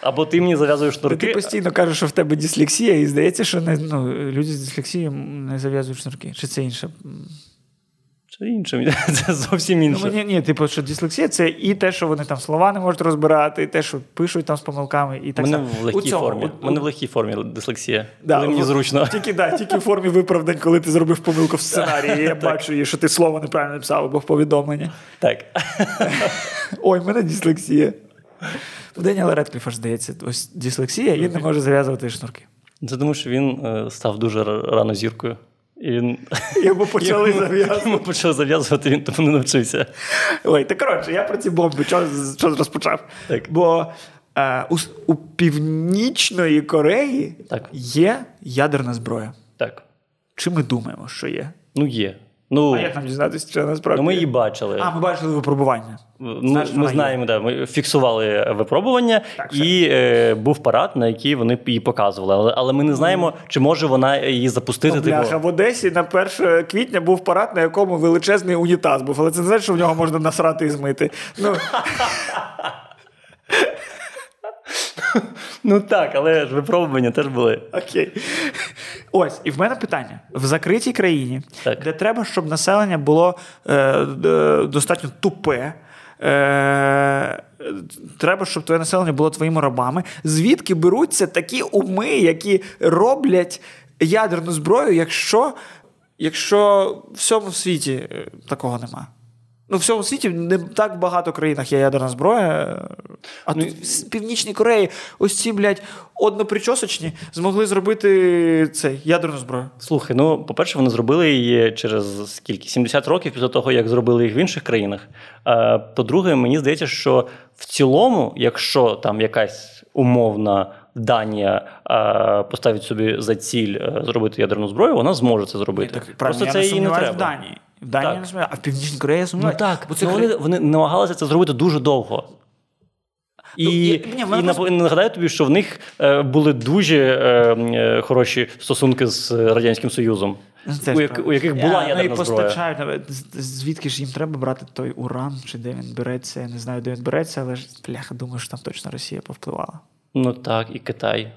Або ти мені зав'язуєш шнурки. Ти постійно кажеш, що в тебе дислексія, і здається, що не, ну, люди з дислексією не зав'язують шнурки. Чи це інше? Чи інше? Це зовсім Ну, інше. мені, ні, типу, що дислексія це і те, що вони там слова не можуть розбирати, і те, що пишуть там з помилками, і так мене само. в легкій цьому, формі. у- мене в легкій формі дислексія. Да, коли мені в- зручно. Тільки, да, тільки в формі виправдань, коли ти зробив помилку в сценарії. Я бачу, її, що ти слово неправильно написав або в повідомленні. Так. Ой, в мене дислексія. У Деніела Редкліфа ж здається, ось дислексія, він не може зав'язувати шнурки. Це тому, що він е, став дуже рано зіркою. І він... Йому почали Йому- зав'язувати. Йому почали зав'язувати, він тому не навчився. Ой, та коротше, я про ці бомби що, що розпочав. Так. Бо е, у, у Північної Кореї Так. є ядерна зброя. Так. Чи ми думаємо, що є? Ну, є. Ну, А як нам дізнатися, що насправді? ну ми її бачили. А, ми бачили випробування. Ну, Знаєш, ми є. знаємо, да, ми фіксували випробування, Так, і е, був парад, на який вони її показували. Але, але ми не знаємо, чи може вона її запустити. Ну, бляха, типу, в Одесі на 1 квітня був парад, на якому величезний унітаз був. Але це не значить, що в нього можна насрати і змити. Ну, ну так, але ж випробування теж були. окей. Ось, і в мене питання: в закритій країні, Так. де треба, щоб населення було е, достатньо тупе. Е, треба, щоб твоє населення було твоїми рабами. Звідки беруться такі уми, які роблять ядерну зброю, якщо, якщо в всьому світі е, такого нема? Ну, в всьому світі не так багато країнах є ядерна зброя. А Ну, тут в Північній Кореї ось ці, блядь, однопричосочні змогли зробити цей ядерну зброю. Слухай, ну, по-перше, вони зробили її через скільки? 70 років після того, як зробили їх в інших країнах. А, по-друге, мені здається, що в цілому, якщо там якась умовна Данія а, поставить собі за ціль е, зробити ядерну зброю, вона зможе це зробити. Так, Просто це не їй не треба. в Данії. В Данії Так. не сумніваюся, а в Північній Кореї я Ну так, бо це ну, вони, вони намагалися це зробити дуже довго. І, Ну, я- ні, і просто- нагадаю тобі, що в них е, були дуже е, е, хороші стосунки з Радянським Союзом, Ну, це у, як- у яких була Я, ну, і зброя. постачають. навіть, Звідки ж їм треба брати той уран, чи де він береться? Я не знаю, де він береться, але ж бляха, думаю, що там точно Росія повпливала. Ну так, і Китай.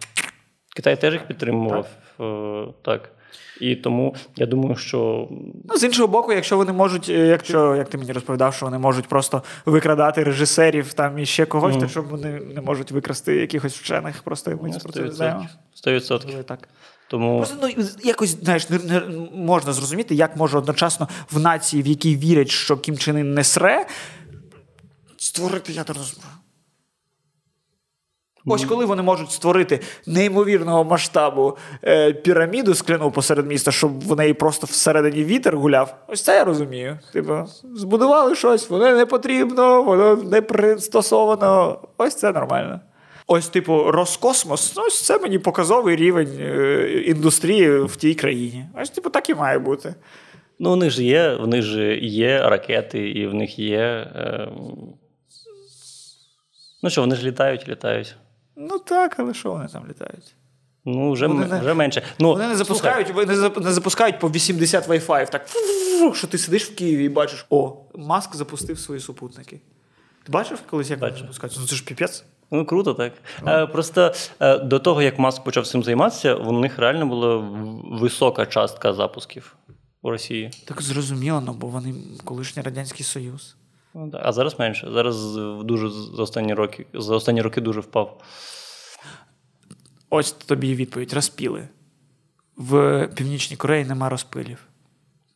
Китай теж їх підтримував. Так. так. І тому я думаю, що Ну, з іншого боку, якщо вони можуть, е, якщо як ти мені розповідав, що вони можуть просто викрадати режисерів там і ще когось, то щоб вони не можуть викрасти якихось вчених, просто ми про це не знаємо. 100%. 100%. Можливо, і Так. Тому Просто ну якось знаєш, не, не можна зрозуміти, як може одночасно в нації, в якій вірять, що Кім Чен Ін не сре, створити ядерну зброю. Ось коли вони можуть створити неймовірного масштабу е, піраміду скляну посеред міста, щоб в неї просто всередині вітер гуляв. Ось це я розумію. Типу, збудували щось, воно не потрібно, воно не пристосовано. Ось це нормально. Ось, типу, Роскосмос, ну, ось це мені показовий рівень е, індустрії в тій країні. Ось, типу, так і має бути. ну, них ж є, в них же є ракети, і в них є. Е... Ну що, вони ж літають, літають. Ну так, але що вони там літають? Ну, вже, Вони не- вже менше. Ну, Вони не запускають, вони не запускають по 80 Wi-Fi, так що ти сидиш в Києві і бачиш, о, Маск запустив свої супутники. Ти бачив колись, як вони запускають? Ну це ж піпець. Ну, круто, так. Е, просто е, до того, як Маск почав цим займатися, у них реально була висока частка запусків у Росії. Так зрозуміло, ну, бо вони колишній Радянський Союз. Ну, да. А зараз менше. Зараз дуже за останні роки, за останні роки дуже впав. Ось тобі відповідь: розпіли. В Північній Кореї нема розпилів.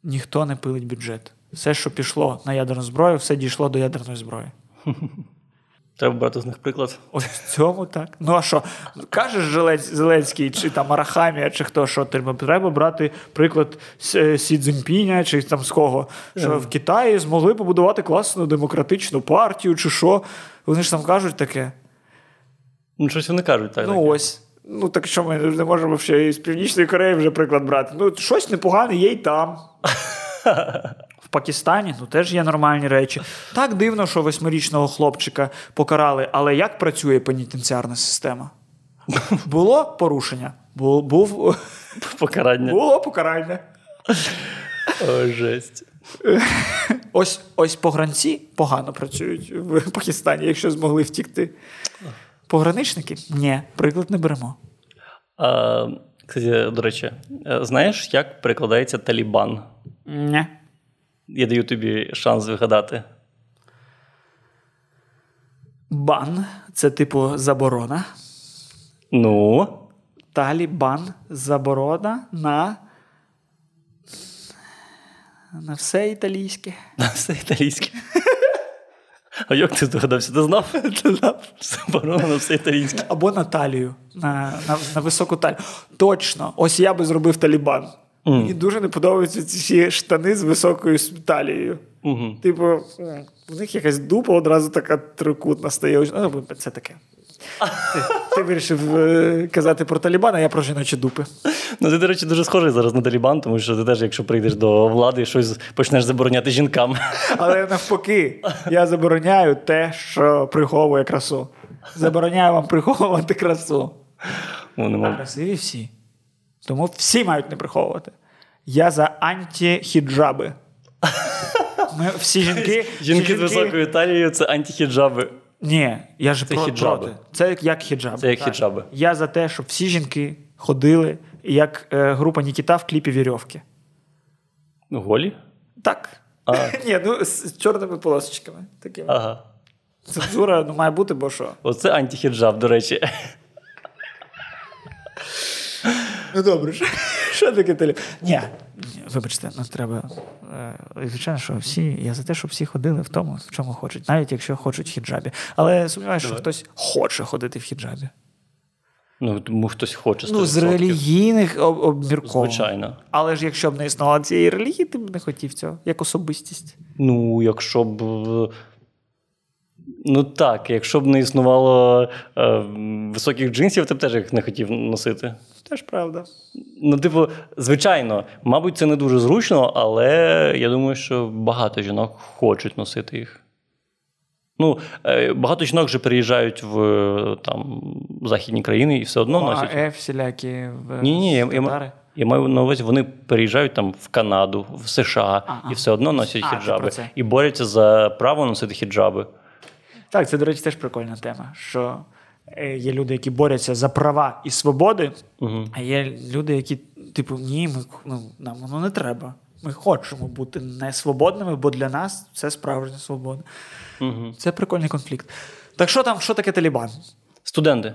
Ніхто не пилить бюджет. Все, що пішло на ядерну зброю, все дійшло до ядерної зброї. Треба брати з них приклад. Ось в цьому так. Ну а що? Кажеш Зеленсь- Зеленський, чи там Арахамія, чи хто що треба, брати приклад е, Сі Цзіньпіня, чи там з кого, що в Китаї змогли побудувати класну демократичну партію, чи що. Вони ж там кажуть таке. Ну, щось вони кажуть так. Ну таке. ось. Ну так що ми не можемо ще з Північної Кореї вже приклад брати. Ну, щось непогане є й там. Пакистані ну, теж є нормальні речі. Так дивно, що восьмирічного хлопчика покарали, але як працює пенітенціарна система? Було порушення, Бу- був, Покарання. було покарання. О, жесть. Ось, ось погранці погано працюють в Пакистані, якщо змогли втікти. Пограничники? Ні, приклад не беремо. А, кстати, до речі, е, знаєш, як перекладається Талібан? Ні. Я даю тобі шанс вигадати. Бан це типу заборона. Ну, Талібан заборона на. На все італійське. На все італійське. А як ти здогадався? Ти знав? Ти знав. Заборонено на все італійське. Або на талію, на, на, на високу талію. Точно, ось я би зробив талібан. Мені дуже не подобаються ці всі штани з високою талією. Угу. Типу, в них якась дупа одразу така трикутна стає. Ну, це таке. Ти, вирішив е, казати про Талібан, а я про жіночі дупи. Ну, ти, до речі, дуже схожий зараз на Талібан, тому що ти теж, якщо прийдеш до влади, щось почнеш забороняти жінкам. Але навпаки, я забороняю те, що приховує красу. Забороняю вам приховувати красу. Ну, не А красиві всі. Тому всі мають не приховувати. Я за антихіджаби. Ми всі жінки. Жінки з високою талією це антихіджаби. Ні, я ж Це про, хіджаби. проти. Це як хіджаби. Це як так. хіджаби. Я за те, щоб всі жінки ходили, як е, група Нікіта в кліпі Вірьовки. Голі? Так. А. Ні, ну з чорними полосочками. Такими. Ага. Цензура ну, має бути, бо що? Оце антихіджаб, до речі. Ну добре, що, що таке теле? Ні, вибачте, ну треба. Е, звичайно, що всі, я за те, щоб всі ходили в тому, в чому хочуть, навіть якщо хочуть в хіджабі. Але сумніваюся, що хтось хоче ходити в хіджабі. Ну, тому хтось хоче. Ну, з релігійних об- обмірковань. Звичайно. Але ж якщо б не існувало цієї релігії, ти б не хотів цього, як особистість. Ну, якщо б. е, Ну так, якщо б не існувало е, високих джинсів, ти б теж їх не хотів носити. Теж правда. Ну, типу, звичайно, мабуть, це не дуже зручно, але я думаю, що багато жінок хочуть носити їх. Ну, е, багато жінок вже переїжджають в е, там, західні країни і все одно Ну, носять. а Е всілякі в Ні, ні, я, я, я маю на увазі, вони переїжджають там в Канаду, в США А, і все одно носять А, хіджаби. І борються за право носити хіджаби. Так, це, до речі, теж прикольна тема. Що є люди, які борються за права і свободи, Угу. а є люди, які, типу, ні, ми, ну, нам воно не треба. Ми хочемо бути несвободними, бо для нас це справжня свобода. Угу. Це прикольний конфлікт. Так що там, що таке Талібан? Студенти.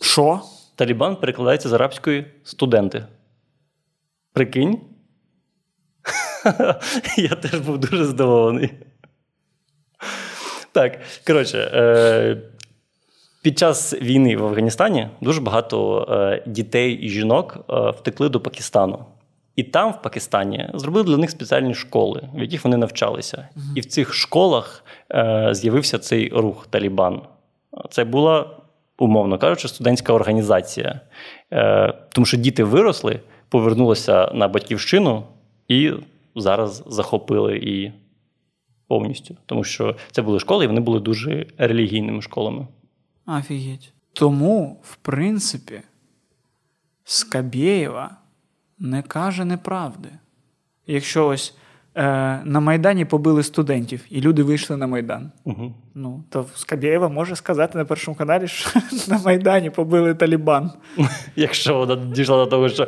Що? Талібан перекладається з арабської студенти. Прикинь? Я теж був дуже здивований. Так, коротше, е, під час війни в Афганістані дуже багато е, дітей і жінок е, втекли до Пакистану. І там, в Пакистані, зробили для них спеціальні школи, в яких вони навчалися. І в цих школах е, з'явився цей рух Талібан. Це була, умовно кажучи, студентська організація. Тому що діти виросли, повернулися на батьківщину і зараз захопили її повністю. Тому що це були школи, і вони були дуже релігійними школами. Офігеть. Тому, в принципі, Скабєєва не каже неправди. Якщо ось е, на Майдані побили студентів, і люди вийшли на Майдан. Угу. Ну, то Скабєєва може сказати на першому каналі, що на Майдані побили Талібан. Якщо вона дійшла до того, що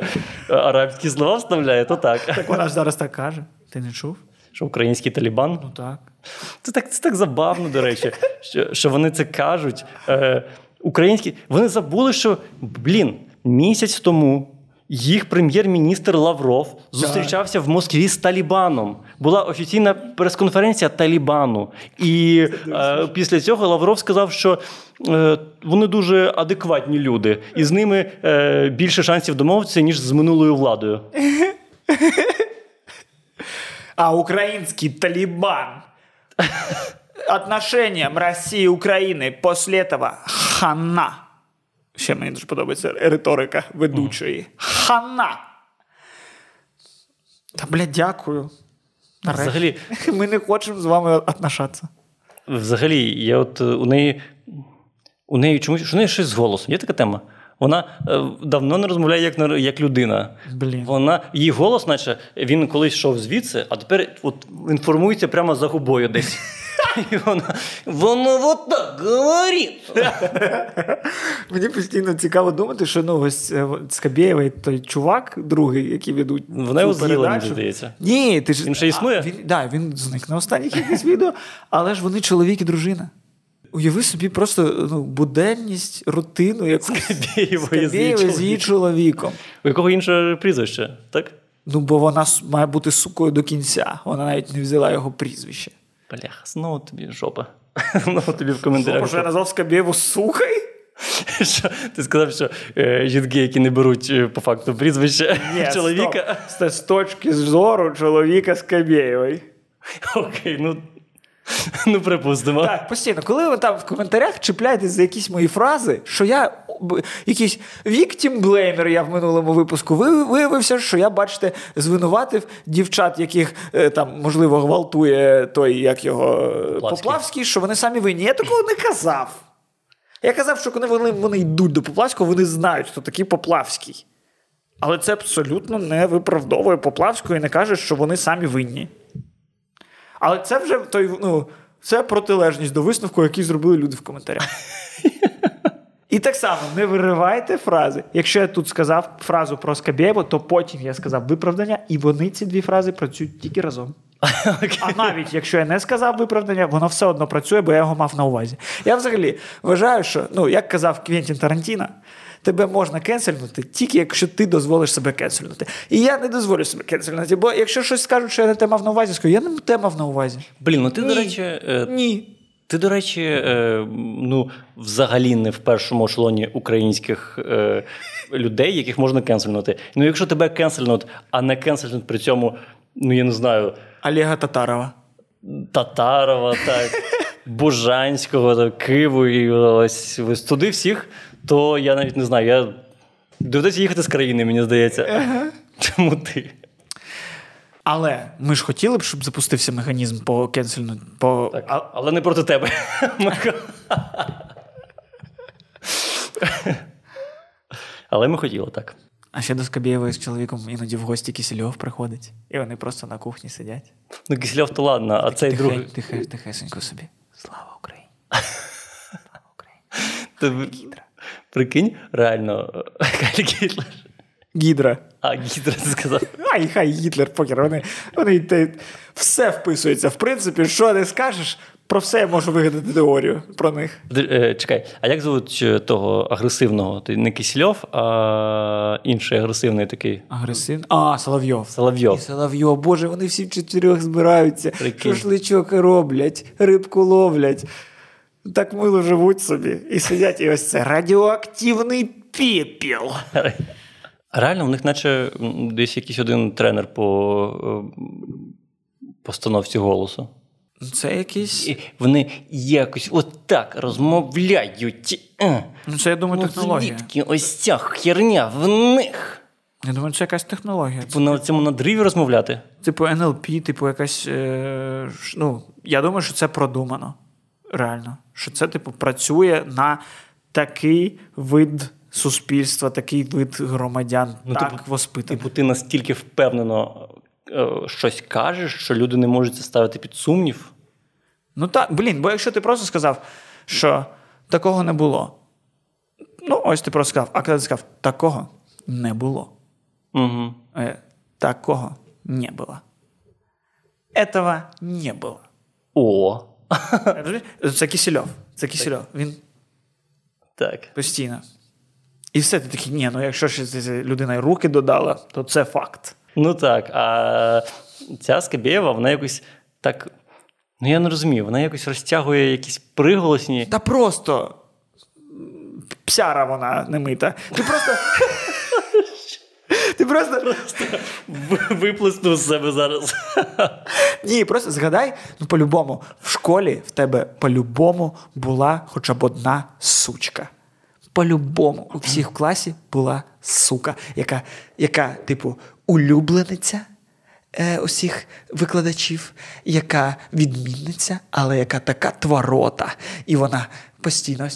арабські слова вставляє, то так. Так вона ж зараз так каже. Ти не чув? Що український Талібан? Ну так. Це так, це так забавно, до речі, що, що вони це кажуть. Е, українські, вони забули, що, блін, місяць тому їх прем'єр-міністр Лавров зустрічався в Москві з Талібаном. Була офіційна прес-конференція Талібану. І е, після цього Лавров сказав, що е, вони дуже адекватні люди, і з ними е, більше шансів домовитися, ніж з минулою владою. А украинский Талибан отношениям Росії і України після этого хана. Ще мені дуже подобається риторика ведучої. Хана. Та, блядь, дякую. Нарешті. Взагалі, Ми не хочемо з вами отношатися. Взагалі, я от е, у неї у неї чомусь що у неї щось з голосом. Є така тема. Вона е, давно не розмовляє як, як людина. Блін. Вона, її голос, наче він колись йшов звідси, а тепер от інформується прямо за губою десь. І вона, вона от так говорить. Мені постійно цікаво думати, що ну, ось е, Скабєєва і той чувак, другий, який ведуть. Вона його з'їла, мені здається. Ні, ти ж Він ще існує? А, він, да, він зник на останніх якихось відео, але ж вони чоловік і дружина. Уяви собі просто ну, буденність, рутину, яку Скабєєвої з її Скабєєва з її чоловіком. У якого інше прізвище, так? Ну, бо вона має бути сукою до кінця. Вона навіть не взяла його прізвище. Бляха, знову тобі жопа. Знову тобі в коментарях. Що я назвав Скабєєву сукою? Що, ти сказав, що е, жінки, які не беруть е, по факту прізвище Ні, чоловіка. стоп. Це з точки зору чоловіка Скабєєвої. Окей, ну, ну припустимо. Так, постійно, коли ви там в коментарях чіпляєтесь за якісь мої фрази, що я якийсь blamer я в минулому випуску ви- виявився, що я, бачите, звинуватив дівчат, яких е, там, можливо, гвалтує той, як його е, Поплавський. Поплавський, що вони самі винні. Я такого не казав. Я казав, що коли вони, вони йдуть до Поплавського, вони знають, хто такий Поплавський. Але це абсолютно не виправдовує Поплавського і не каже, що вони самі винні. Але це вже той, ну, це протилежність до висновку, який зробили люди в коментарях. І так само не виривайте фрази. Якщо я тут сказав фразу про Скабєєва, то потім я сказав виправдання, і вони ці дві фрази працюють тільки разом. А навіть якщо я не сказав виправдання, воно все одно працює, бо я його мав на увазі. Я взагалі вважаю, що, ну, як казав Квентін Тарантіно, тебе можна кенсельнути тільки якщо ти дозволиш себе кенсельнути. І я не дозволю себе кенсельнути, бо якщо щось скажуть, що я не те мав на увазі, скажу, я не те мав на увазі. Блін, ну ти, до речі, е, Ні. ти, до речі, е, ну, взагалі не в першому ешелоні українських е, людей, яких можна кенсельнути. Ну, якщо тебе кенсельнуть, а не кенсельнуть при цьому, ну я не знаю, Олега Татарова. Татарова, так, Бужанського, так, Киву і ось, ось туди всіх, то я навіть не знаю. Я... Доведеться їхати з країни, мені здається. Чому ти? Але ми ж хотіли б, щоб запустився механізм по кенсельну. По... Так. А, Але не проти тебе. Але ми хотіли так. а ще до Скабєєвої з чоловіком іноді в гості Кисельов приходить, і вони просто на кухні сидять. Ну, Кисельов то ладно, а цей Тихе- другий. тихе- тихесенько собі. Слава Україні! Слава Україні! Ти прикинь, реально, Хайль Гітлер. Гідра. А, Гітлер ти сказав. Ай, хай Гітлер, покер. Вони, вони те, все вписується. В принципі, що не скажеш, про все я можу вигадати теорію про них. Е, Чекай, а як звуть е, того агресивного? Ти не Кисельов, а інший агресивний такий. Агресивно. А, Соловйов. Соловйов. І Соловйов, боже, вони всі в чотирьох збираються, Прикинь. шашличок роблять, рибку ловлять. Так мило живуть собі. І сидять, і ось це радіоактивний пепел. Реально, в них наче десь якийсь один тренер по е, постановці голосу. Це якийсь. І вони якось отак розмовляють. Е. Ну, це, я думаю, Ну, технологія. звідки ось ця херня в них? Я думаю, це якась технологія. Типу на цьому надриві розмовляти? Типу НЛП, типу, якась. Е, ну, я думаю, що це продумано. Реально. Що це, типу, працює на такий вид суспільства, такий вид громадян, Ну, так типу- воспитаних. Типу, ти настільки впевнено е, щось кажеш, що люди не можуть це ставити під сумнів. Ну так, блін, бо якщо ти просто сказав, що такого не було. Ну, ось ти просто сказав, а коли ти сказав, такого не було. Угу. Е, такого не було. Этого не було. О? Це Кисельов. Це Кисельов. Він так. постійно. І все, ти такий, ні, ну якщо ще людина й руки додала, то це факт. Ну так. А ця Скабєєва, вона якось так. Ну я не розумію, вона якось розтягує якісь приголосні. Та просто псяра вона не мита. Ти просто. Ти просто. В- Виплеснув з себе зараз. Ні, просто згадай, ну по-любому, в школі в тебе по-любому була хоча б одна сучка. По-любому, у всіх в класі була сука, яка, яка типу, улюблениця е, усіх викладачів, яка відмінниця, але яка така творота. І вона постійно.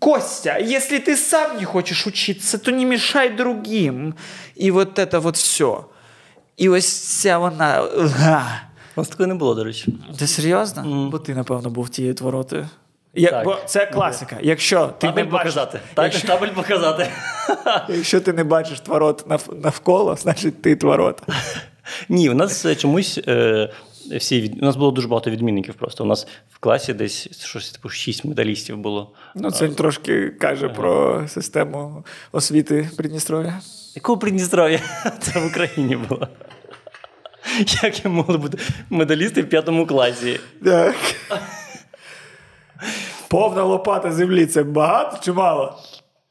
Костя, если ты сам не хочешь учиться, то не мешай другим. І от це от все. І ось ця вона. У нас такої не було, до речі. Ти серйозно? Бо ти, напевно, був тією творотою. Я, Так. Бо це класика. Якщо ти, не Табель бачиш, показати. Так, табель показати. якщо ти не бачиш творот нав- навколо, значить ти творота. Ні, у нас е, чомусь е, всі від... у нас було дуже багато відмінників. Просто у нас в класі десь щось типу шість медалістів було. Ну, це трошки каже про систему освіти Придністров'я. Якого Придністров'я? Це в Україні було. Як я могли бути медалісти в п'ятому класі? Так. Повна лопата землі це багато чи мало?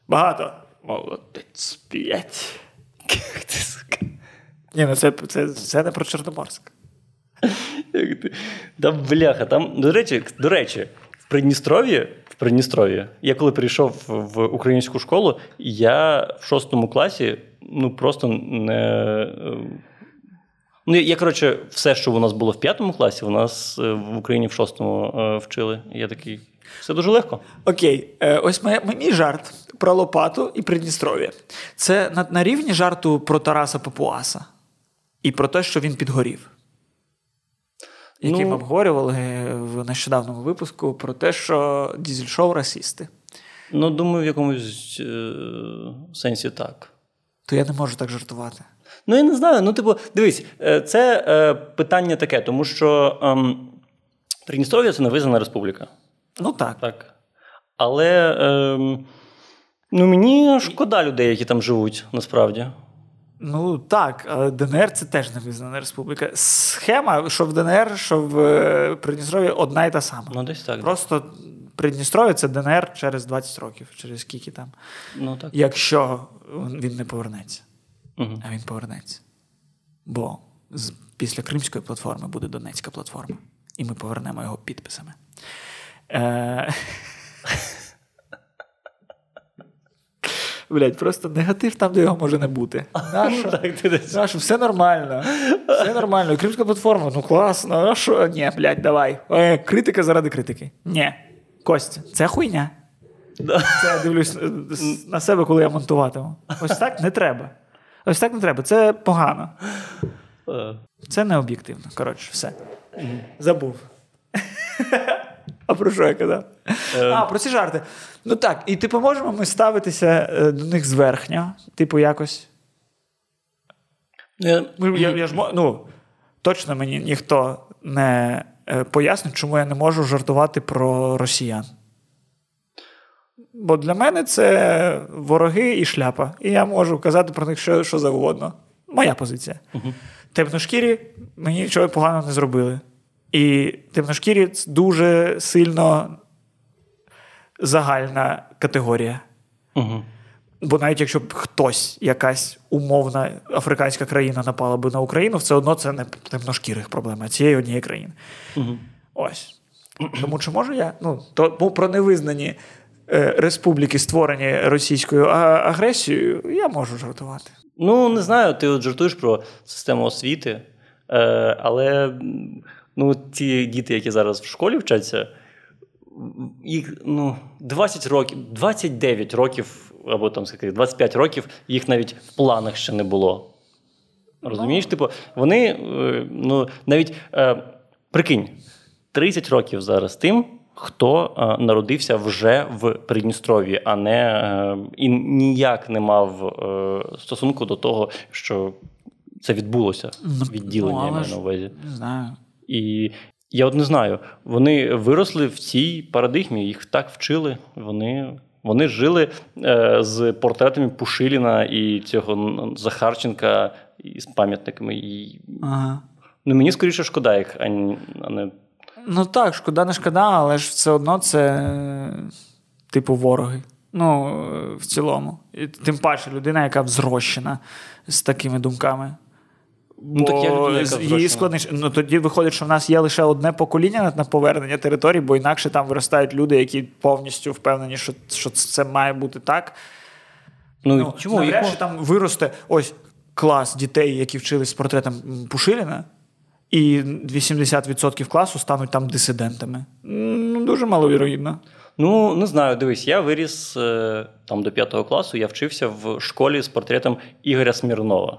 Багато. Молодець, сука? Ні, ну це, це, це не про Чорноморськ. Та бляха, там, до речі, до речі, в Придністров'ї, в Придністров'ї, я коли прийшов в українську школу, я в шостому класі ну просто не. Ну, я, коротше, все, що у нас було в п'ятому класі, у нас е, в Україні в шостому е, вчили. Я такий. Все дуже легко. Окей, е, ось моє, мій жарт про Лопату і Придністров'я. Це на, на рівні жарту про Тараса Папуаса і про те, що він підгорів. Який Ну- ми обговорювали в нещодавному випуску про те, що дізель-шоу расісти. Ну, думаю, в якомусь е, сенсі так. То я не можу так жартувати. Ну, я не знаю. Ну, типу, дивись, е, це е, питання таке, тому що ем, Придністров'я це невизнана республіка. Ну так. Так. Але ем, ну, мені шкода людей, які там живуть, насправді. Ну так, але ДНР це теж не визнана республіка. Схема, що в ДНР, що в е, Придністров'ї одна і та сама. Ну, десь так. Просто Придністров'я це ДНР через 20 років, через скільки там. Ну, так. Якщо він не повернеться. Угу. А він повернеться. Бо з, після Кримської платформи буде Донецька платформа. І ми повернемо його підписами. Е... Блять, просто негатив там, де його може не бути. Нащо? Все нормально. Все нормально. Кримська платформа, ну класно. А що? Ні, блядь, давай. Е, критика заради критики. Ні. Костя, це хуйня. Це я дивлюсь е, на себе, коли я монтуватиму. Ось так не треба. Ось так не треба. Це погано. Е, Це не об'єктивно. Коротше, все. Забув. А про що я казав? Е. А, про ці жарти. Ну так, і типу, можемо ми ставитися е, до них зверхня, типу, якось. е, Я, я ж, ну, точно мені ніхто не пояснить, чому я не можу жартувати про росіян. Бо для мене це вороги і шляпа. І я можу казати про них що, що завгодно. Моя позиція. Темношкірі мені нічого поганого не зробили. І темношкірі це дуже сильно загальна категорія. Угу. Бо навіть якщо б хтось, якась умовна африканська країна напала би на Україну, все одно це не темношкірих проблема, а цієї однієї країни. Угу. Ось. Тому чи можу я? Ну, то бо про невизнані е, республіки, створені російською агресією, я можу жартувати. Ну, не знаю, ти от жартуєш про систему освіти, е, але ну, ті діти, які зараз в школі вчаться, їх ну, 20 років, 29 років, або там скільки, 25 років, їх навіть в планах ще не було. Розумієш? Типу, вони е, ну, навіть е, прикинь, 30 років зараз тим, хто е, народився вже в Придністров'ї, а не е, і ніяк не мав е, стосунку до того, що це відбулося. Відділення Ну, але маю на увазі. Не знаю. І я от не знаю, вони виросли в цій парадигмі, їх так вчили. Вони, вони жили е, з портретами Пушиліна і цього Захарченка і з пам'ятниками. І, Ага. ну, мені скоріше шкода їх, а не. Ну так, шкода, не шкода, але ж все одно це типу вороги. Ну, е, в цілому. І тим паче людина, яка взрощена з такими думками. Ну, так я людина, яка її складніше. Ну тоді виходить, що в нас є лише одне покоління на- повернення територій, бо інакше там виростають люди, які повністю впевнені, що, що це має бути так. Ну, Ну, чому навряд чи там виросте ось клас дітей, які вчились з портретом Пушиліна, і 80% класу стануть там дисидентами. Ну, дуже маловірогідно. Ну, не знаю, дивись, я виріс е, там до п'ятого класу, я вчився в школі з портретом Ігоря Смірнова,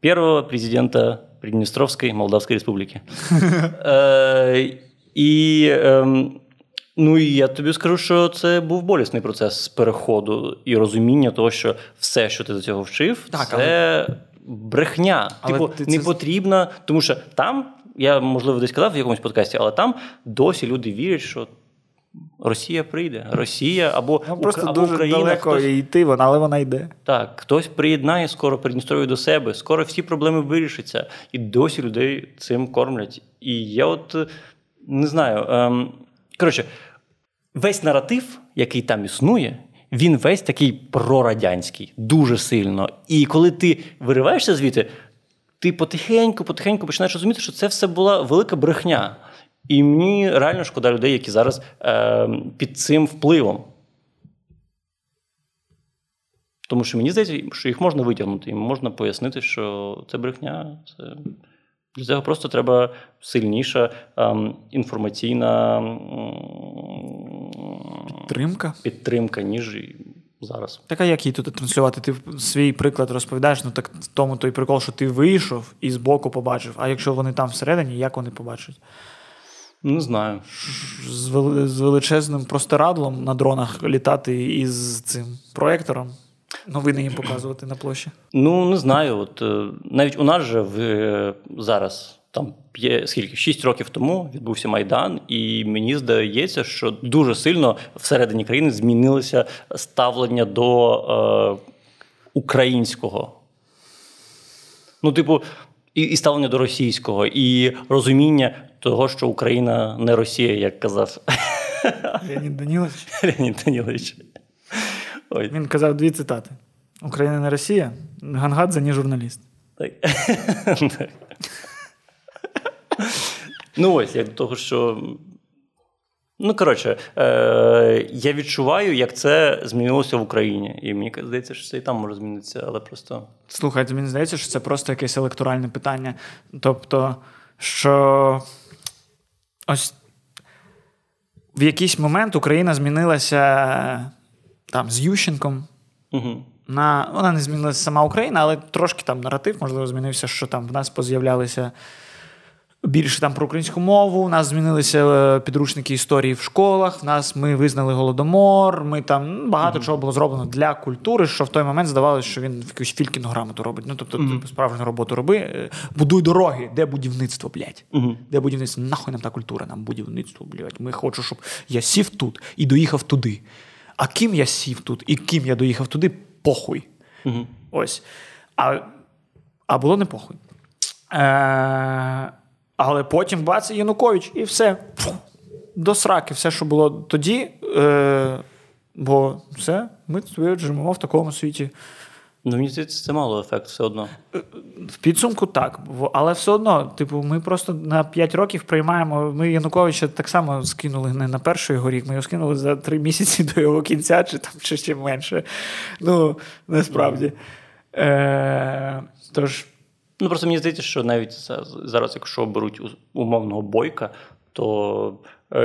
першого президента Придністровської Молдавської Республіки. Е, і, ем, ну, і я тобі скажу, що це був болісний процес переходу і розуміння того, що все, що ти до цього вчив, це брехня. Типу, не потрібно, тому що там, я можливо десь казав в якомусь подкасті, але там досі люди вірять, що Росія прийде. Росія або, Ну, просто Укра- дуже Україна. далеко Хтось, йти, вона, але вона йде. так, хтось приєднає скоро Придністров'я до себе, скоро всі проблеми вирішаться. І досі людей цим кормлять. І я от е, не знаю. Ем, коротше, весь наратив, який там існує, він весь такий прорадянський, дуже сильно. І коли ти вириваєшся звідти, ти потихеньку, потихеньку починаєш розуміти, що це все була велика брехня. І мені реально шкода людей, які зараз е, під цим впливом. Тому що мені здається, що їх можна витягнути, їм можна пояснити, що це брехня. Це... Для цього просто треба сильніша ем, інформаційна м, Тримка. підтримка, ніж зараз. Так а як її тут транслювати? Ти свій приклад розповідаєш, ну так тому той прикол, що ти вийшов і збоку побачив. А якщо вони там всередині, як вони побачать? Не знаю. З, величезним простирадлом на дронах літати із цим проектором, новини їм показувати на площі. Ну, не знаю. От е, навіть у нас же в, е, зараз там п'є скільки шість років тому відбувся майдан, і мені здається, що дуже сильно всередині країни змінилося ставлення до е, українського. Ну, типу, і, і ставлення до російського, і розуміння того, що Україна не Росія, як казав Леонід Данілович. Леонід Данілович. Ой, Він казав дві цитати: Україна не Росія, Гангадзе не журналіст. Так. ну ось, як до того, що Ну, коротше, е- я відчуваю, як це змінилося в Україні. І мені здається, що це і там може змінитися, але просто. Слухайте, мені здається, що це просто якесь електоральне питання. Тобто, що ось в якийсь момент Україна змінилася там з Ющенком. Угу. На, Вона не змінилася сама Україна, але трошки там наратив, можливо, змінився, що там в нас поз'являлися більше там про українську мову. У нас змінилися е, підручники історії в школах. В нас ми визнали голодомор. Ми там ну, багато mm-hmm. чого було зроблено для культури, що в той момент здавалося, що він якусь фількіну грамоту робить. Ну тобто, mm-hmm. справжню роботу роби. Е, будуй дороги, де будівництво, блядь? Mm-hmm. Де будівництво? Нахуй нам та культура, нам будівництво, блядь. Ми хочемо, щоб я сів тут і доїхав туди. А ким я сів тут і ким я доїхав туди, похуй. Ось. А а було не похуй. Е- але потім бац, Янукович, і все. До сраки, все, що було тоді. Е, Бо все, ми живемо в такому світі. Ну, мені здається, це мало ефект все одно. Е, в підсумку так. Але все одно, типу, ми просто на 5 років приймаємо. Ми Януковича так само скинули не на перший його рік, ми його скинули за 3 місяці до його кінця, чи там чи ще менше. Ну, насправді. Е, Тож. Ну просто мені здається, що навіть зараз, якщо беруть умовного бойка, то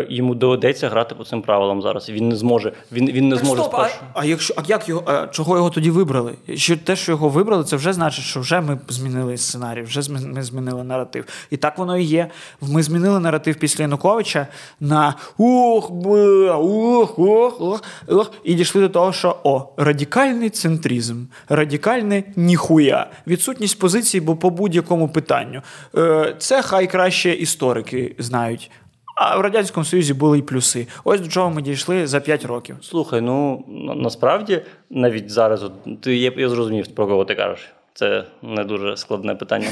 йому доведеться грати по цим правилам зараз. Він не зможе. Він він не так, зможе стоп, спершу. А, а якщо а як його а, чого його тоді вибрали? Що те, що його вибрали, це вже значить, що вже ми змінили сценарій, вже ми змінили наратив. І так воно і є. Ми змінили наратив після Януковича на ух, бля, ух, ух, ух, ух, і дійшли до того, що о, радикальний центризм, радикальне ніхуя, відсутність позиції, бо по будь-якому питанню. Е, це хай краще історики знають. А в Радянському Союзі були й плюси. Ось до чого ми дійшли за 5 років. Слухай, ну насправді навіть зараз ти я, я зрозумів, про кого ти кажеш. Це не дуже складне питання.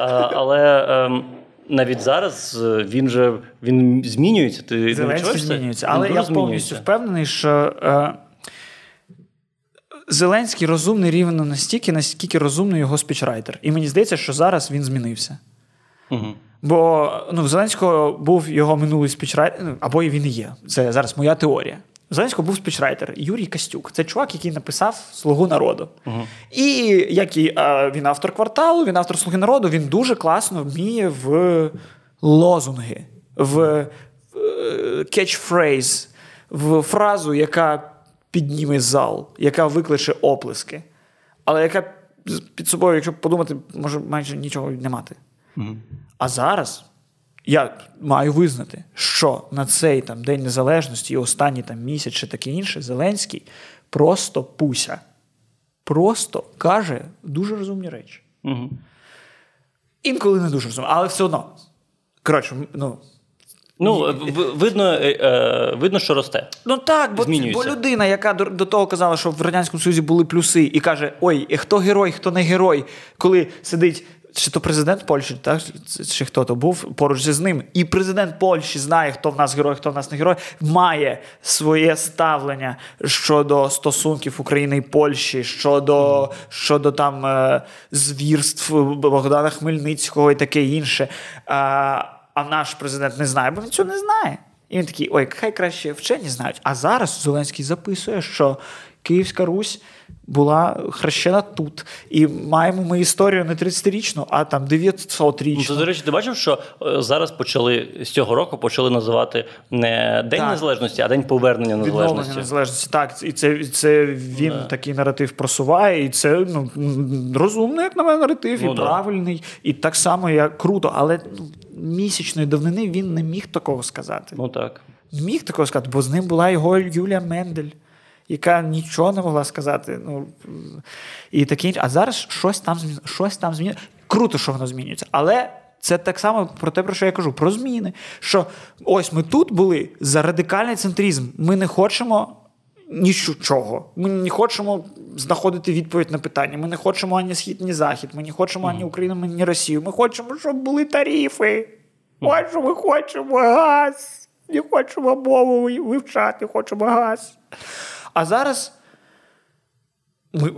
А, Але ем, навіть зараз е, він же він змінюється. Ти Зеленський змінюється. Але я повністю впевнений, що. Е, Зеленський розумний рівно настільки, наскільки розумний його спічрайтер. І мені здається, що зараз він змінився. Угу. Бо ну, в Зеленського був його минулий спічрайтер, ну, або і він і є. Це зараз моя теорія. У Зеленського був спічрайтер Юрій Костюк. Це чувак, який написав Слугу народу. Uh-huh. І як і а, він автор кварталу, він автор Слуги народу, він дуже класно вміє в лозунги, в кетчфрейз, в фразу, яка підніме зал, яка викличе оплески, але яка під собою, якщо подумати, може майже нічого не мати. Uh-huh. А зараз я маю визнати, що на цей там День Незалежності і останній там місяць чи таке інше, Зеленський просто пуся. Просто каже дуже розумні речі. Угу. Інколи не дуже розумні, але все одно. Коротше, ну. Ну, видно, е, е, видно, що росте. Ну так, бо бо людина, яка до, до того казала, що в Радянському Союзі були плюси, і каже: Ой, хто герой, хто не герой, коли сидить чи то президент Польщі, так чи хто то був поруч з ним, і президент Польщі знає, хто в нас герой, хто в нас не герой, має своє ставлення щодо стосунків України і Польщі, щодо щодо там е, звірств Богдана Хмельницького і таке інше. А, а наш президент не знає, бо він цього не знає. І він такий, ой, хай краще вчені знають. А зараз Зеленський записує, що Київська Русь була хрещена тут. І маємо ми історію не 30-річну, а там 900-річну. Ну, До речі, ти бачив, що е, зараз почали з цього року почали називати не День так. Незалежності, а День повернення незалежності. Відновлення незалежності. Так, і це це він да. такий наратив просуває, і це ну, розумний, як на мене, наратив, ну, і да. правильний, і так само як круто. Але ну, місячної давнини він не міг такого сказати. Ну так. Не міг такого сказати, бо з ним була його Юлія Мендель яка нічого не могла сказати. Ну, і таке А зараз щось там щось там змінюється. Круто, що воно змінюється. Але це так само про те, про що я кажу, про зміни. Що ось ми тут були за радикальний центризм. Ми не хочемо. Нічого. Ми не хочемо знаходити відповідь на питання. Ми не хочемо ані схід, ні захід. Ми не хочемо ані Україну, ані Росію. Ми хочемо, щоб були тарифи. Ось що ми хочемо газ. Не хочемо мову вивчати, хочемо газ. А зараз Ми,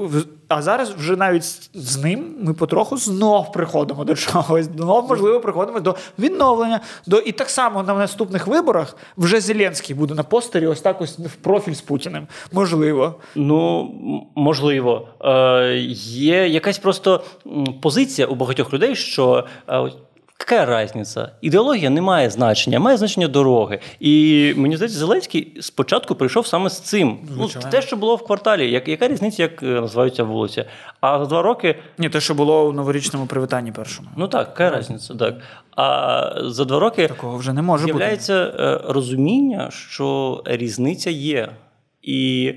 а зараз вже навіть з ним ми потроху знов приходимо до чогось. Знов, можливо, приходимо до відновлення. До, І так само на наступних виборах вже Зеленський буде на постері, ось так ось в профіль з Путіним. Можливо. Ну, можливо. Е, Є якась просто позиція у багатьох людей, що. Е, Яка різниця? Ідеологія не має значення, має значення дороги. І мені здається, Зеленський спочатку прийшов саме з цим. Ну, Те, що було в кварталі, як, яка різниця, як е, називаються вулиці? А за два роки. Ні, те, що було у новорічному привітанні першому. Ну так, яка різниця, так. А за два роки такого вже не може з'являється бути. розуміння, що різниця є. І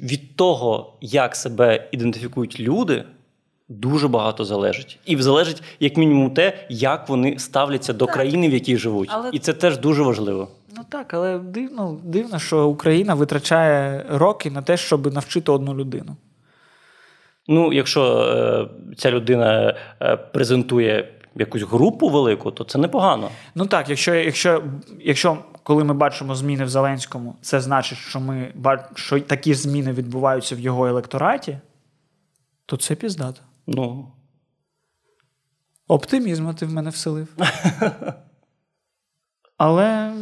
від того, як себе ідентифікують люди дуже багато залежить. І залежить, як мінімум, те, як вони ставляться до так. країни, в якій живуть. Але... І це теж дуже важливо. Ну так, але дивно, дивно, що Україна витрачає роки на те, щоб навчити одну людину. Ну, якщо е, ця людина е, презентує якусь групу велику, то це непогано. Ну так, якщо якщо, якщо коли ми бачимо зміни в Зеленському, це значить, що ми що такі зміни відбуваються в його електораті, то це піздато. Ну. Оптимізм ти в мене вселив. Але.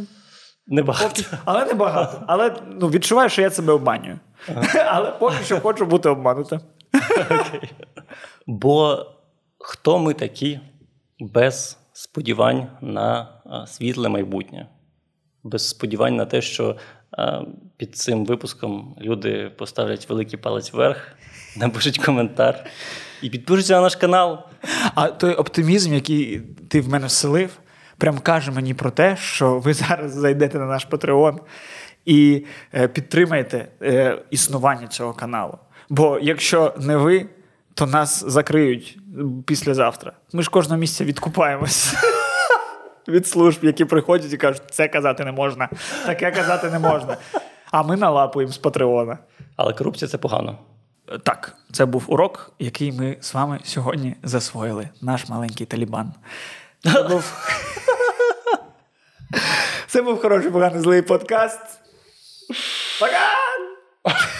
Небагато. Але небагато. Але ну, відчуваю, що я себе обманюю. Ага. Але поки що хочу бути обманутим. Окей. Бо хто ми такі без сподівань на світле майбутнє? Без сподівань на те, що під цим випуском люди поставлять великий палець вверх, напишуть коментар і підпишуться на наш канал. А той оптимізм, який ти в мене вселив, прям каже мені про те, що ви зараз зайдете на наш Patreon і е, підтримаєте е, існування цього каналу. Бо якщо не ви, то нас закриють післязавтра. Ми ж кожного місця відкупаємось. Від служб, які приходять і кажуть, це казати не можна, таке казати не можна. А ми налапуємо з Патреона. Але корупція це погано. Так, це був урок, який ми з вами сьогодні засвоїли. Наш маленький талібан. Це був Це був хороший, поганий злий подкаст. Пока!